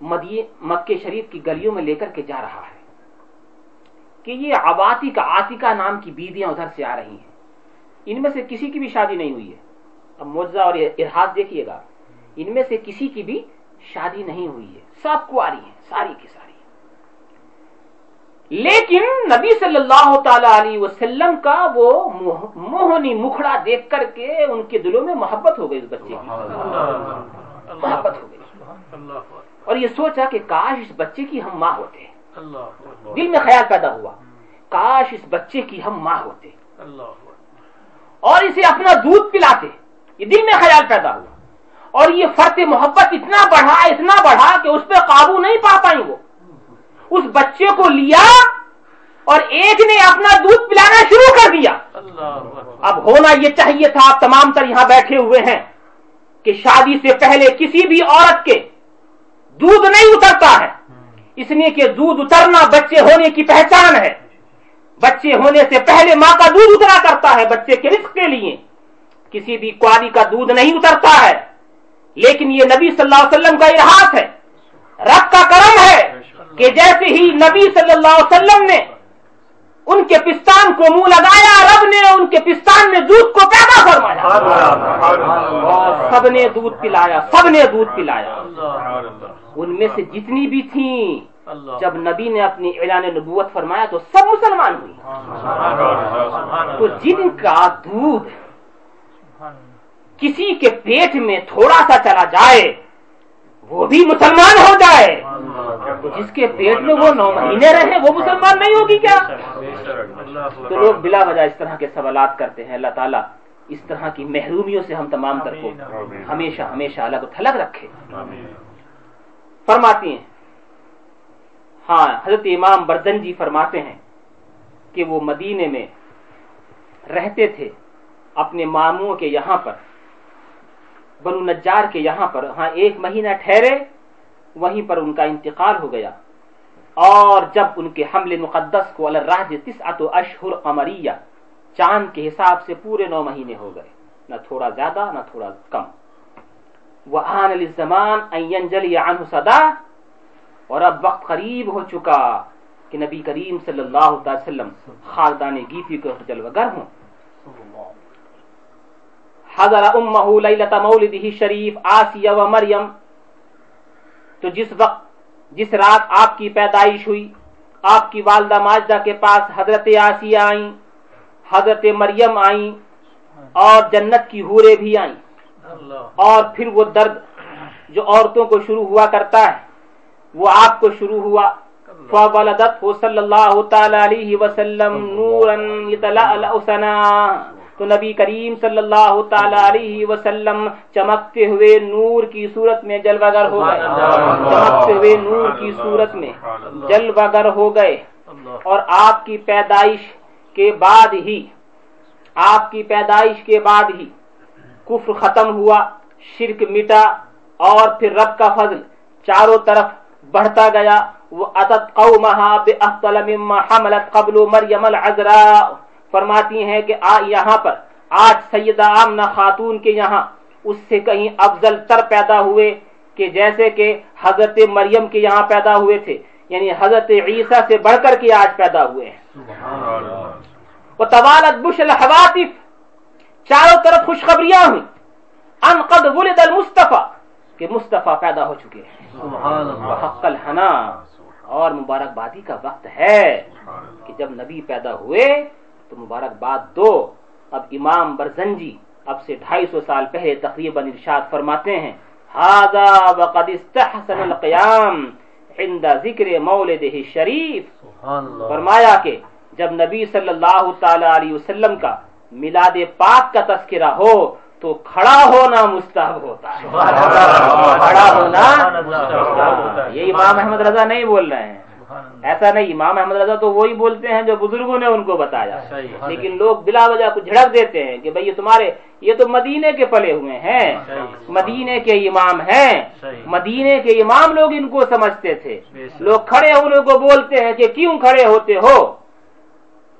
مکے شریف کی گلیوں میں لے کر کے جا رہا ہے۔ کہ یہ عواتی کا آتکا نام کی بیویاں ادھر سے آ رہی ہیں۔ ان میں سے کسی کی بھی شادی نہیں ہوئی ہے۔ اب موجہ اور ارحاظ دیکھیے گا۔ ان میں سے کسی کی بھی شادی نہیں ہوئی ہے۔ سب کو آ رہی ہیں ساری کی ساری۔ لیکن نبی صلی اللہ تعالی علیہ وسلم کا وہ موہنی مکھڑا دیکھ کر کے ان کے دلوں میں محبت ہو گئی اس بچے کی۔ محبت ہو گئی۔ اور یہ سوچا کہ کاش اس بچے کی ہم ماں ہوتے۔ اللہ دل میں خیال پیدا ہوا۔ کاش اس بچے کی ہم ماں ہوتے۔ اللہ اور اسے اپنا دودھ پلاتے۔ یہ دل میں خیال پیدا ہوا۔ اور یہ فرط محبت اتنا بڑھا اتنا بڑھا کہ اس پہ قابو نہیں پا پائیں وہ۔ اس بچے کو لیا اور ایک نے اپنا دودھ پلانا شروع کر دیا۔ اب ہونا یہ چاہیے تھا آپ تمام تر یہاں بیٹھے ہوئے ہیں کہ شادی سے پہلے کسی بھی عورت کے دودھ نہیں اترتا ہے۔ اس لیے کہ دودھ اترنا بچے ہونے کی پہچان ہے۔ بچے ہونے سے پہلے ماں کا دودھ اترا کرتا ہے بچے کے رزق کے لیے۔ کسی بھی کواری کا دودھ نہیں اترتا ہے۔ لیکن یہ نبی صلی اللہ علیہ وسلم کا ارحاس ہے۔ رب کا کرم ہے کہ جیسے ہی نبی صلی اللہ علیہ وسلم نے ان کے پستان کو منہ لگایا رب نے ان کے پستان میں دودھ کو پیدا فرمایا۔ سب نے دودھ پلایا سب نے دودھ پلایا۔ ان میں سے جتنی بھی تھیں جب نبی نے اپنی اعلان نبوت فرمایا تو سب مسلمان ہوئی تو جن کا دودھ کسی کے پیٹ میں تھوڑا سا چلا جائے وہ بھی مسلمان ہو جائے۔ جس کے پیٹ میں وہ نو مہینے رہے وہ مسلمان نہیں ہوگی کیا؟ تو لوگ بلا وجہ اس طرح کے سوالات کرتے ہیں۔ اللہ تعالیٰ اس طرح کی محرومیوں سے ہم تمام تر کو ہمیشہ ہمیشہ الگ تھلگ رکھے۔ فرماتی ہیں۔ ہاں حضرت امام برزنجی فرماتے ہیں کہ وہ مدینے میں رہتے تھے اپنے ماموں کے یہاں پر، بنو نجار کے یہاں پر۔ ہاں ایک مہینہ ٹھہرے، وہیں پر ان کا انتقال ہو گیا۔ اور جب ان کے حمل مقدس کو الراج تسعت اشہر قمریہ چاند کے حساب سے پورے نو مہینے ہو گئے۔ نہ تھوڑا زیادہ، نہ تھوڑا کم۔ وآن للزمان ان ینجلی عنہ صدا اور اب وقت قریب ہو چکا کہ نبی کریم صلی اللہ علیہ وسلم خالدان گیتی کو جلوگر ہوں۔ حضر امہ لیلت مولدہ شریف آسیہ و مریم۔ تو جس وقت جس رات آپ کی پیدائش ہوئی، آپ کی والدہ ماجدہ کے پاس حضرت آسیہ آئیں، حضرت مریم آئیں اور جنت کی حورے بھی آئیں۔ اور پھر وہ درد جو عورتوں کو شروع ہوا کرتا ہے وہ آپ کو شروع ہوا۔ فولدت صلی اللہ تعالی علیہ وسلم نورا یتلألأ سنا تو نبی کریم صلی اللہ تعالی علیہ وسلم چمکتے ہوئے نور کی صورت میں جلوگر ہو گئے۔ چمکتے ہوئے نور کی صورت میں جلوگر ہو گئے۔ اور آپ کی پیدائش کے بعد ہی آپ کی پیدائش کے بعد ہی کفر ختم ہوا شرک مٹا اور پھر رب کا فضل چاروں طرف بڑھتا گیا۔ وہ عدت قومہا بأفضل مما حملت قبل مریم العذراء فرماتی ہیں کہ آ یہاں پر آج سیدہ آمنہ خاتون کے یہاں اس سے کہیں افضل تر پیدا ہوئے کہ جیسے کہ حضرت مریم کے یہاں پیدا ہوئے تھے۔ یعنی حضرت عیسیٰ سے بڑھ کر کے آج پیدا ہوئے ہیں۔ وہ طوالت بش الحواتف چاروں طرف خوشخبریاں ہوئی۔ ان قد ولد المصطفیٰ کہ مصطفیٰ پیدا ہو چکے ہیں۔ حق الحنا اور مبارکبادی کا وقت ہے کہ جب نبی پیدا ہوئے تو مبارکباد دو۔ اب امام برزنجی اب سے ڈھائی سو سال پہلے تقریباً ارشاد فرماتے ہیں هذا وقد استحسن القیام عند ذکر مولدہ شریف. فرمایا کہ جب نبی صلی اللہ تعالی علیہ وسلم کا میلاد پاک کا تذکرہ ہو تو کھڑا ہونا مستحب ہوتا ہے۔ کھڑا ہونا یہ امام احمد رضا نہیں بول رہے ہیں۔ ایسا نہیں امام احمد رضا تو وہی بولتے ہیں جو بزرگوں نے ان کو بتایا۔ لیکن لوگ بلا وجہ کو جھڑک دیتے ہیں کہ بھئی یہ تمہارے یہ تو مدینے کے پلے ہوئے ہیں۔ مدینے کے امام ہیں۔ مدینے کے امام لوگ ان کو سمجھتے تھے۔ لوگ کھڑے ہونے کو بولتے ہیں کہ کیوں کھڑے ہوتے ہو؟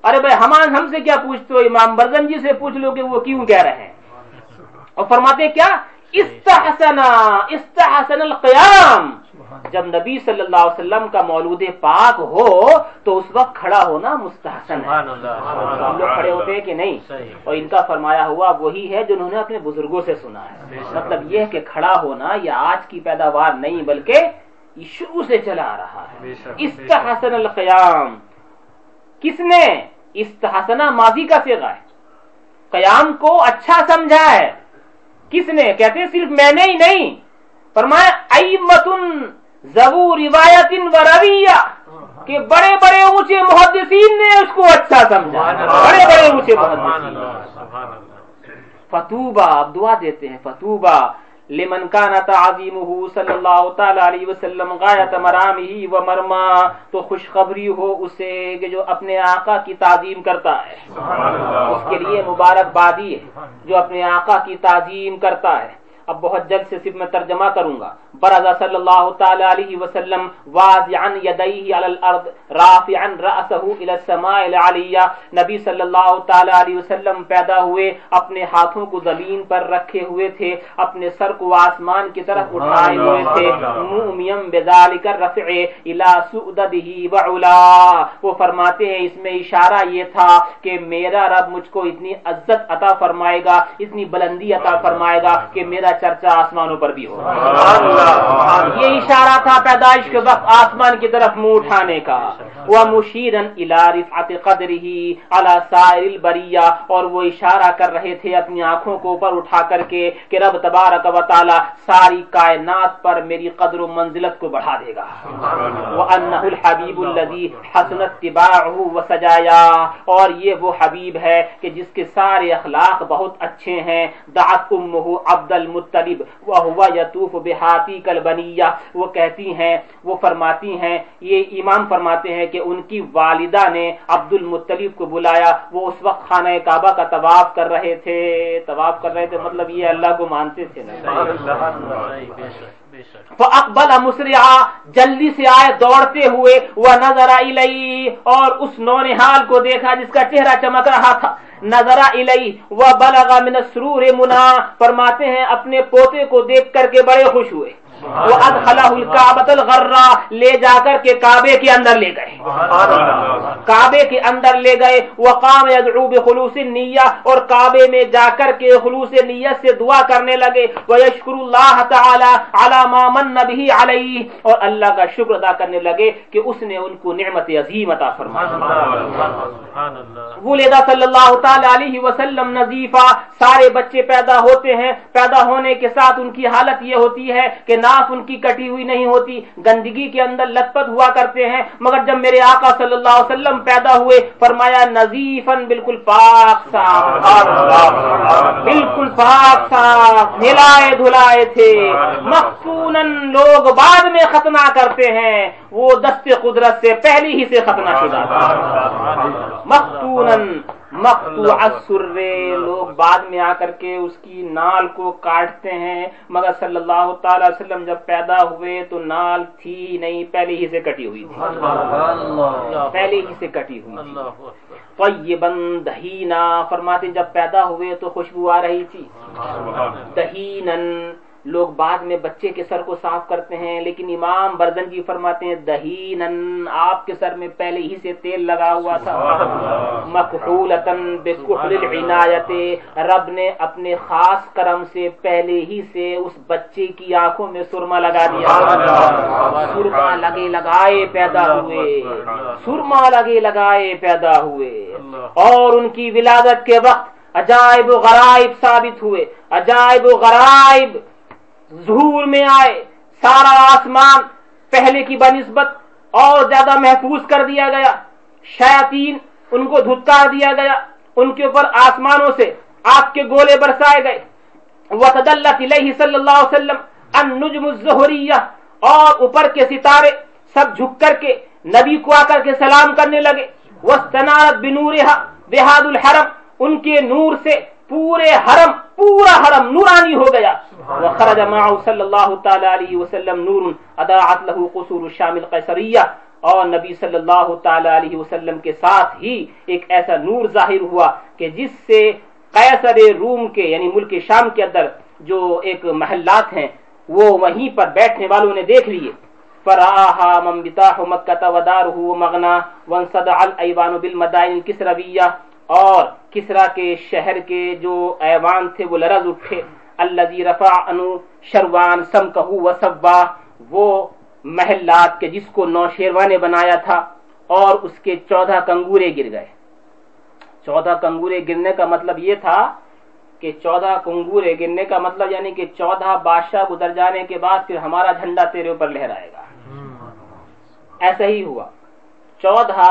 ارے بھائی ہمان ہم سے کیا پوچھتے ہو؟ امام برزن جی سے پوچھ لو کہ وہ کیوں کہہ رہے ہیں۔ اور فرماتے ہیں کیا؟ استحسن استحسن القیام۔ جب نبی صلی اللہ علیہ وسلم کا مولود پاک ہو تو اس وقت کھڑا ہونا مستحسن ہے۔ ہم لوگ کھڑے ہوتے ہیں کہ نہیں۔ اور ان کا فرمایا ہوا وہی ہے جو انہوں نے اپنے بزرگوں سے سنا ہے۔ مطلب یہ کہ کھڑا ہونا یہ آج کی پیداوار نہیں بلکہ شروع سے چلا آ رہا ہے۔ استحسن القیام۔ کس نے استحسنہ ماضی کا سیغا ہے؟ قیام کو اچھا سمجھا ہے۔ کس نے؟ کہتے ہیں صرف میں نے ہی نہیں۔ فرمایا ایمتن زبو روایت و رویہ کہ بڑے بڑے اونچے محدثین نے اس کو اچھا سمجھا۔ بڑے بڑے اونچے محدثین۔ فتوبہ اب دعا دیتے ہیں فتوبہ۔ لمن کان تعظیمہ صلی اللہ تعالی علیہ وسلم غایت مرامہ و مرما تو خوشخبری ہو اسے کہ جو اپنے آقا کی تعظیم کرتا ہے۔ اس کے لیے مبارک بادی ہے جو اپنے آقا کی تعظیم کرتا ہے۔ اب بہت جلد سے صرف میں ترجمہ کروں گا۔ برضا صلی اللہ تعالی علیہ وسلم واضعا یدیہ علی الارض رافعا رأسہ الى السماء العلیہ۔ نبی صلی اللہ تعالی علیہ وسلم پیدا ہوئے اپنے ہاتھوں کو زمین پر رکھے ہوئے تھے اپنے سر کو آسمان کی طرف اٹھائے ہوئے تھے۔ مومیم بذالک الرفع الى سعددہ وعلا۔ وہ فرماتے ہیں اس میں اشارہ یہ تھا کہ میرا رب مجھ کو اتنی عزت عطا فرمائے گا اتنی بلندی عطا فرمائے گا کہ میرا چرچا آسمانوں پر بھی ہو یہ اشارہ تھا پیدائش کے وقت آسمان کی طرف منہ اٹھانے کا۔ وہ مشیرن رفعت قدرہ علی سائر البریہ اور وہ اشارہ کر رہے تھے اپنی آنکھوں کو اوپر اٹھا کر کے کہ رب تبارک و تعالی ساری کائنات پر میری قدر و منزلت کو بڑھا دے گا۔ وانہ الحبیب الذی حسنت تباعہ وسجایا اور یہ وہ حبیب ہے کہ جس کے سارے اخلاق بہت اچھے ہیں۔ دعت امہ عبد المت مطلب وہ ہوا یتوف بہاتی کل بنیا وہ کہتی ہیں، وہ فرماتی ہیں، یہ ایمان فرماتے ہیں کہ ان کی والدہ نے عبد المطلب کو بلایا۔ وہ اس وقت خانہ کعبہ کا طواف کر رہے تھے۔ طواف کر رہے تھے مطلب یہ اللہ کو مانتے تھے نا۔ اکبل مسرا جلدی سے آئے دوڑتے ہوئے۔ وہ نظر آئی لئی اور اس نونحال کو دیکھا جس کا چہرہ چمک رہا تھا۔ نظر الئی و بلغ من السرور منا فرماتے ہیں اپنے پوتے کو دیکھ کر کے بڑے خوش ہوئے۔ وہ ادخلہ الکعبۃ لے جا کر کے کعبے کے اندر لے گئے۔ کعبے کے اندر لے گئے۔ وقام یدعو بخلوص النیہ اور کعبے میں جا کر کے خلوص نیت سے دعا کرنے لگے۔ ویشکر اللہ تعالی علی ما من به علیہ۔ اور اللہ کا شکر ادا کرنے لگے کہ اس نے ان کو نعمت عظیم عطا فرمایا ولد صلی اللہ تعالی علیہ وسلم، نظیفہ، سارے بچے پیدا ہوتے ہیں۔ پیدا ہونے کے ساتھ ان کی حالت یہ ہوتی ہے کہ ناف ان کی کٹی ہوئی نہیں ہوتی، گندگی کے اندر لت پت ہوا کرتے ہیں۔ مگر جب میرے آقا صلی اللہ علیہ وسلم پیدا ہوئے، فرمایا نظیفن بالکل پاک صاف بالکل پاک صاف نلائے دھلائے تھے۔ مخصون لوگ بعد میں ختنہ کرتے ہیں۔ وہ دست قدرت سے پہلی ہی سے ختنہ شدہ مختون مقتوع السر لوگ بعد میں آ کر کے اس کی نال کو کاٹتے ہیں۔ مگر صلی اللہ تعالی وسلم جب پیدا ہوئے تو نال تھی نہیں پہلے ہی سے کٹی ہوئی تھی۔ پہلے ہی سے کٹی ہوئی طیبن دہینا فرماتے جب پیدا ہوئے تو خوشبو آ رہی تھی۔ دہینن لوگ بعد میں بچے کے سر کو صاف کرتے ہیں لیکن امام بردن جی فرماتے ہیں دہینن آپ کے سر میں پہلے ہی سے تیل لگا ہوا تھا۔ العنایت۔ رب نے اپنے خاص کرم سے پہلے ہی سے اس بچے کی آنکھوں میں سرما لگا دیا۔ سرما لگے لگائے پیدا ہوئے۔ سرما لگے لگائے پیدا ہوئے۔ اور ان کی ولادت کے وقت عجائب و غرائب ثابت ہوئے۔ عجائب و غرائب ظہور میں آئے۔ سارا آسمان پہلے کی بنسبت اور زیادہ محفوظ کر دیا گیا۔ شیاطین ان کو دھتکار دیا گیا۔ ان کے اوپر آسمانوں سے آگ کے گولے برسائے گئے۔ وتدلت الیہ صلی اللہ علیہ وسلم النجم الزہریہ اور اوپر کے ستارے سب جھک کر کے نبی کو آ کر کے سلام کرنے لگے۔ وستنارت بنورہا بہاد الحرم، ان کے نور سے پورے حرم پورا حرم نورانی ہو گیا۔ وخرج معه صلی اللہ تعالی علیہ وسلم نور اضاعت له قصور الشام القیصریہ۔ اور نبی صلی اللہ تعالی علیہ وسلم کے ساتھ ہی ایک ایسا نور ظاہر ہوا کہ جس سے قیصر روم کے یعنی ملک شام کے اندر جو ایک محلات ہیں وہ وہیں پر بیٹھنے والوں نے دیکھ لیے۔ فراہا من بتاح مکہ ودارہ ومغنا وانصدع الایوان بالمدائن الکسرویہ اور کسرا کے شہر کے جو ایوان تھے وہ لرز اٹھے. الذي رفع انو شروان سمکہ وسبا وہ محلات کے جس کو نوشیروا نے بنایا تھا اور اس کے چودہ کنگورے گر گئے. چودہ کنگورے گرنے کا مطلب یہ تھا کہ چودہ کنگورے گرنے کا مطلب یعنی کہ چودہ بادشاہ گزر جانے کے بعد پھر ہمارا جھنڈا تیرے اوپر لہرائے گا. ایسا ہی ہوا. چودہ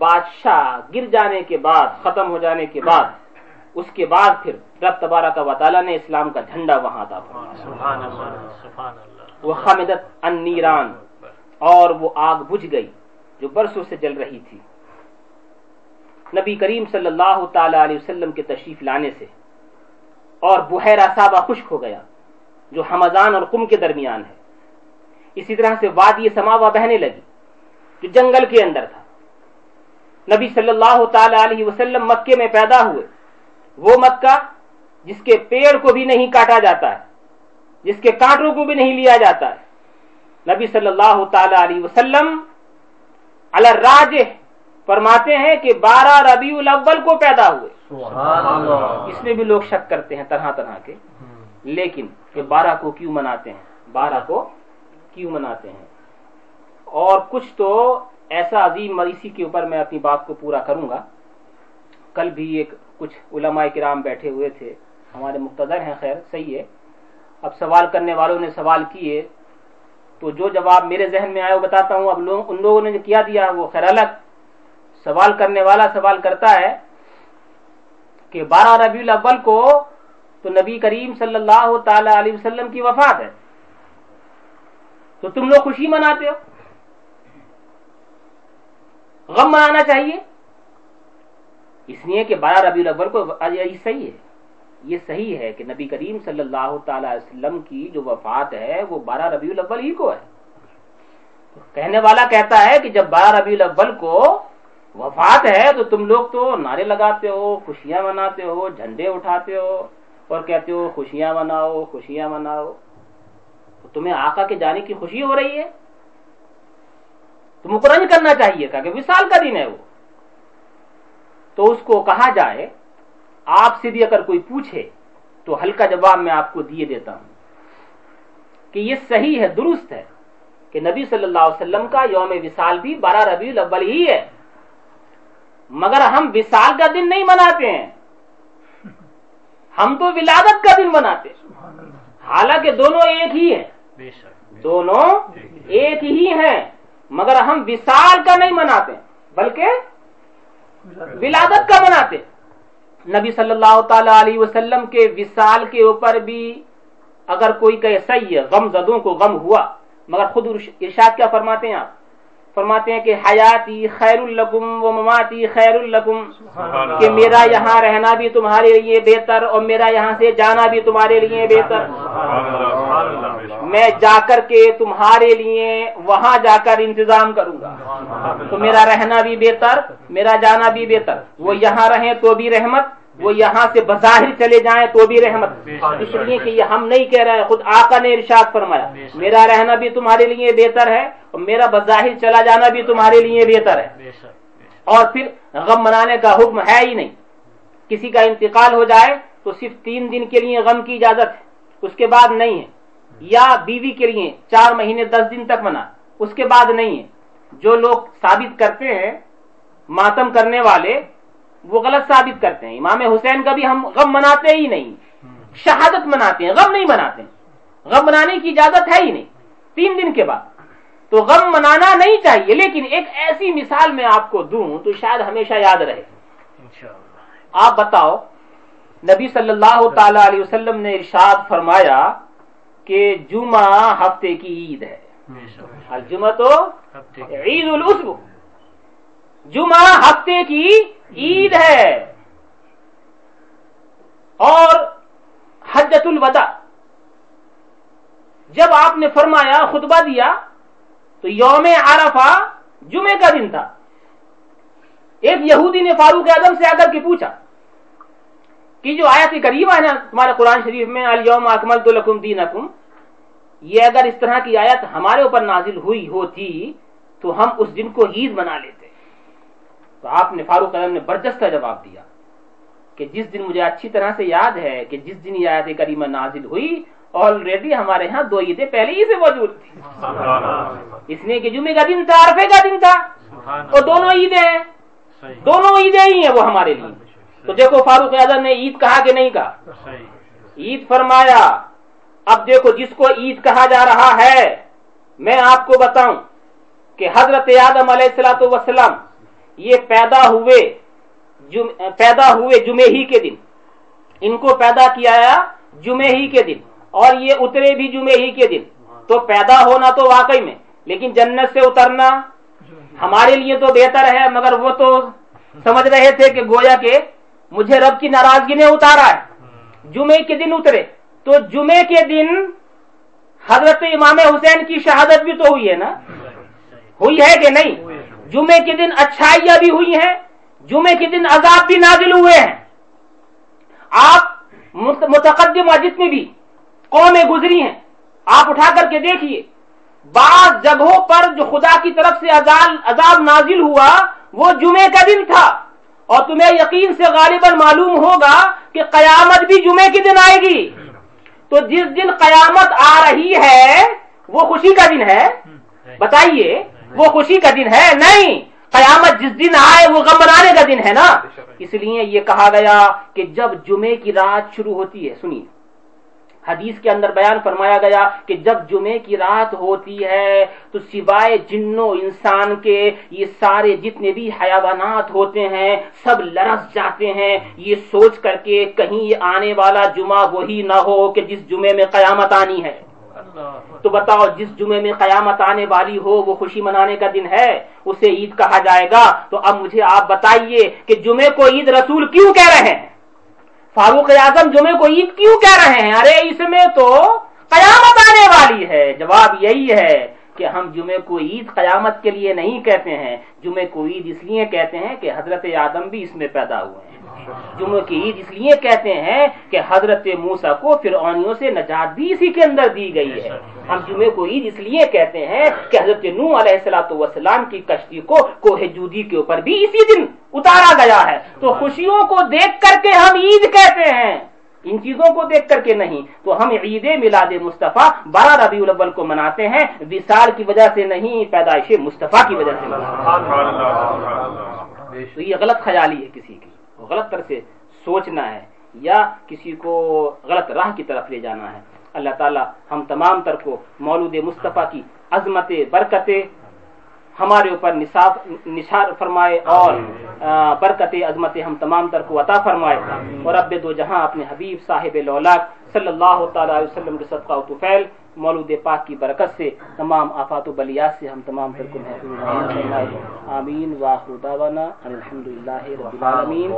بادشاہ گر جانے کے بعد ختم ہو جانے کے بعد اس کے بعد پھر رب تبارہ کا وطالعہ نے اسلام کا جھنڈا وہاں تھا وہ خامدت ان نیران اور وہ آگ بجھ گئی جو برسوں سے جل رہی تھی۔ نبی کریم صلی اللہ تعالی علیہ وسلم کے تشریف لانے سے اور بحیرہ صابہ خشک ہو گیا جو حمزان اور قم کے درمیان ہے۔ اسی طرح سے وادی سماوا بہنے لگی جو جنگل کے اندر تھا۔ نبی صلی اللہ تعالی علیہ وسلم مکے میں پیدا ہوئے۔ وہ مکہ جس کے پیڑ کو بھی نہیں کاٹا جاتا ہے جس کے کانٹوں کو بھی نہیں لیا جاتا ہے۔ نبی صلی اللہ تعالی علیہ وسلم الراج فرماتے ہیں کہ بارہ ربیع الاول کو پیدا ہوئے۔ سبحان اللہ۔ اس میں بھی لوگ شک کرتے ہیں طرح طرح کے۔ لیکن کہ بارہ کو کیوں مناتے ہیں؟ بارہ کو کیوں مناتے ہیں؟ اور کچھ تو ایسا عظیم اسی کے اوپر میں اپنی بات کو پورا کروں گا۔ کل بھی ایک کچھ علماء کرام بیٹھے ہوئے تھے۔ ہمارے مقتدر ہیں، خیر، صحیح ہے۔ اب سوال کرنے والوں نے سوال کیے۔ تو جو جواب میرے ذہن میں آیا وہ بتاتا ہوں۔ اب لوگ ان لوگوں نے جو کیا دیا، وہ خیر الگ۔ سوال کرنے والا سوال کرتا ہے کہ بارہ ربیع الاول کو تو نبی کریم صلی اللہ تعالی علیہ وسلم کی وفات ہے۔ تو تم لوگ خوشی مناتے ہو؟ غم منانا چاہیے۔ اس لیے کہ بارہ ربیع الاول کو یہ صحیح ہے۔ یہ صحیح ہے کہ نبی کریم صلی اللہ تعالی وسلم کی جو وفات ہے، وہ بارہ ربیع الاول ہی کو ہے۔ کہنے والا کہتا ہے کہ جب بارہ ربیع الاول کو وفات ہے، تو تم لوگ تو نعرے لگاتے ہو، خوشیاں مناتے ہو، جھنڈے اٹھاتے ہو اور کہتے ہو، خوشیاں مناؤ خوشیاں مناؤ۔ تو تمہیں آقا کے جانے کی خوشی ہو رہی ہے۔ تو مقرن کرنا چاہیے تھا کہ وصال کا دن ہے وہ۔ تو اس کو کہا جائے آپ سے بھی اگر کوئی پوچھے تو ہلکا جواب میں آپ کو دیے دیتا ہوں کہ یہ صحیح ہے درست ہے کہ نبی صلی اللہ علیہ وسلم کا یوم وصال بھی بارہ ربیع الاول ہی ہے۔ مگر ہم وصال کا دن نہیں مناتے ہیں۔ ہم تو ولادت کا دن مناتے ہیں۔ حالانکہ دونوں ایک ہی ہیں۔ دونوں ایک ہی ہیں۔ مگر ہم وصال کا نہیں مناتے بلکہ ولادت کا مناتے۔ نبی صلی اللہ تعالی علیہ وسلم کے وصال کے اوپر بھی اگر کوئی کہ صحیح ہے غم زدوں کو غم ہوا مگر خود ارشاد کیا فرماتے ہیں آپ؟ فرماتے ہیں کہ حیاتی خیر القم و مماتی خیر القم کہ میرا یہاں رہنا بھی تمہارے لیے بہتر اور میرا یہاں سے جانا بھی تمہارے لیے بہتر۔ میں جا کر کے تمہارے لیے وہاں جا کر انتظام کروں گا۔ تو میرا رہنا بھی بہتر، میرا جانا بھی بہتر۔ وہ یہاں رہیں تو بھی رحمت، وہ یہاں سے بظاہر چلے جائیں تو بھی رحمت۔ اس لیے کہ یہ ہم نہیں کہہ رہے ہیں خود آقا نے ارشاد فرمایا، میرا رہنا بھی تمہارے لیے بہتر ہے اور میرا بظاہر چلا جانا بھی تمہارے لیے بہتر ہے۔ اور پھر غم منانے کا حکم ہے ہی نہیں۔ کسی کا انتقال ہو جائے تو صرف تین دن کے لیے غم کی اجازت ہے، اس کے بعد نہیں ہے۔ یا بیوی کے لیے چار مہینے دس دن تک منا اس کے بعد نہیں ہے۔ جو لوگ ثابت کرتے ہیں ماتم کرنے والے وہ غلط ثابت کرتے ہیں۔ امام حسین کا بھی ہم غم مناتے ہی نہیں۔ شہادت مناتے ہیں غم نہیں مناتے ہیں۔ غم منانے کی اجازت ہے ہی نہیں۔ تین دن کے بعد۔ تو غم منانا نہیں چاہیے لیکن ایک ایسی مثال میں آپ کو دوں تو شاید ہمیشہ یاد رہے۔ انشاءاللہ۔ آپ بتاؤ نبی صلی اللہ تعالی علیہ وسلم نے ارشاد فرمایا کہ جمعہ ہفتے کی عید ہے۔ الجمعہ تو عید العصب جمعہ ہفتے کی عید ہے۔ اور حجت الوداع۔ جب آپ نے فرمایا خطبہ دیا تو یوم عرفہ جمعے کا دن تھا۔ ایک یہودی نے فاروق اعظم سے آ کر کے پوچھا کہ جو آیت کریمہ ہے نا تمہارے قرآن شریف میں الیوم اکملت لکم دینکم یہ اگر اس طرح کی آیت ہمارے اوپر نازل ہوئی ہوتی تو ہم اس دن کو عید بنا لیتے۔ تو آپ نے فاروق اعظم نے برجستہ جواب دیا کہ جس دن مجھے اچھی طرح سے یاد ہے کہ جس دن یہ آیت کریمہ نازل ہوئی آلریڈی ہمارے ہاں دو عیدیں پہلے ہی سے موجود تھی اس لیے کہ جمعے کا دن تھا عرفے کا دن تھا۔ اور دونوں عیدیں ہیں۔ دونوں عیدیں ہی ہیں وہ ہمارے لیے۔ تو دیکھو فاروق اعظم نے عید کہا کہ نہیں کہا؟ عید فرمایا اب دیکھو جس کو عید کہا جا رہا ہے، میں آپ کو بتاؤں کہ حضرت آدم علیہ السلاۃ وسلم یہ پیدا ہوئے جم، پیدا ہوئے جمعے ہی کے دن۔ ان کو پیدا کیا جمعے ہی کے دن، اور یہ اترے بھی جمعے ہی کے دن۔ تو پیدا ہونا تو واقعی میں، لیکن جنت سے اترنا ہمارے لیے تو بہتر ہے، مگر وہ تو سمجھ رہے تھے کہ گویا کہ مجھے رب کی ناراضگی نے اتارا ہے۔ جمعے کے دن اترے۔ تو جمعے کے دن حضرت امام حسین کی شہادت بھی تو ہوئی ہے نا؟ ہوئی ہے کہ نہیں؟ جمعے کے دن اچھائیاں بھی ہوئی ہیں جمعے کے دن عذاب بھی نازل ہوئے ہیں۔ آپ متقدم جتنی بھی قومیں گزری ہیں۔ آپ اٹھا کر کے دیکھیے، بعض جگہوں پر جو خدا کی طرف سے عذاب نازل ہوا، وہ جمعے کا دن تھا۔ اور تمہیں یقین سے غالباً معلوم ہوگا کہ قیامت بھی جمعے کے دن آئے گی۔ تو جس دن قیامت آ رہی ہے وہ خوشی کا دن ہے؟ بتائیے وہ خوشی کا دن ہے؟ نہیں۔ قیامت جس دن آئے وہ غم بنانے کا دن ہے نا؟ اس لیے یہ کہا گیا کہ جب جمعے کی رات شروع ہوتی ہے سنیے۔ حدیث کے اندر بیان فرمایا گیا کہ جب جمعے کی رات ہوتی ہے، تو سوائے جنوں انسان کے یہ سارے جتنے بھی حیوانات ہوتے ہیں، سب لرس جاتے ہیں۔ یہ سوچ کر کے کہیں یہ آنے والا جمعہ وہی نہ ہو کہ جس جمعے میں قیامت آنی ہے۔ تو بتاؤ، جس جمعے میں قیامت آنے والی ہو، وہ خوشی منانے کا دن ہے؟ اسے عید کہا جائے گا۔ تو اب مجھے آپ بتائیے کہ جمعے کو عید رسول کیوں کہہ رہے ہیں؟ فاروق اعظم جمعے کو عید کیوں کہہ رہے ہیں؟ ارے، اس میں تو قیامت آنے والی ہے۔ جواب یہی ہے کہ ہم جمعے کو عید قیامت کے لیے نہیں کہتے ہیں۔ جمعے کو عید اس لیے کہتے ہیں کہ حضرت آدم بھی اس میں پیدا ہوئے ہیں۔ جمعہ کی عید اس لیے کہتے ہیں کہ حضرت موسا کو فرعونیوں سے نجات بھی اسی کے اندر دی گئی ہے۔ ہم جمعے کو عید اس لیے کہتے ہیں کہ حضرت نو علیہ السلاۃ کی کشتی کو کوہ جودی کے اوپر بھی اسی دن اتارا گیا ہے۔ تو خوشیوں کو دیکھ کر کے ہم عید کہتے ہیں۔ ان چیزوں کو دیکھ کر کے نہیں۔ تو ہم عید میلاد مصطفیٰ بارہ ربیع الاول کو مناتے ہیں۔ وصال کی وجہ سے نہیں پیدائش مصطفیٰ کی وجہ سے۔ تو یہ غلط خیالی ہے کسی کی۔ غلط طرح سے سوچنا ہے یا کسی کو غلط راہ کی طرف لے جانا ہے۔ اللہ تعالی ہم تمام تر کو مولود مصطفیٰ کی عظمت برکت ہمارے اوپر نثار فرمائے اور برکت عظمت ہم تمام تر کو عطا فرمائے۔ اور اب دو جہاں اپنے حبیب صاحب لولاک صلی اللہ تعالی علیہ وسلم کے صدقہ و طفیل مولود پاک کی برکت سے تمام آفات و بلیات سے ہم تمام کو محفوظ آمین۔ واخر دعوانا الحمدللہ رب العالمین۔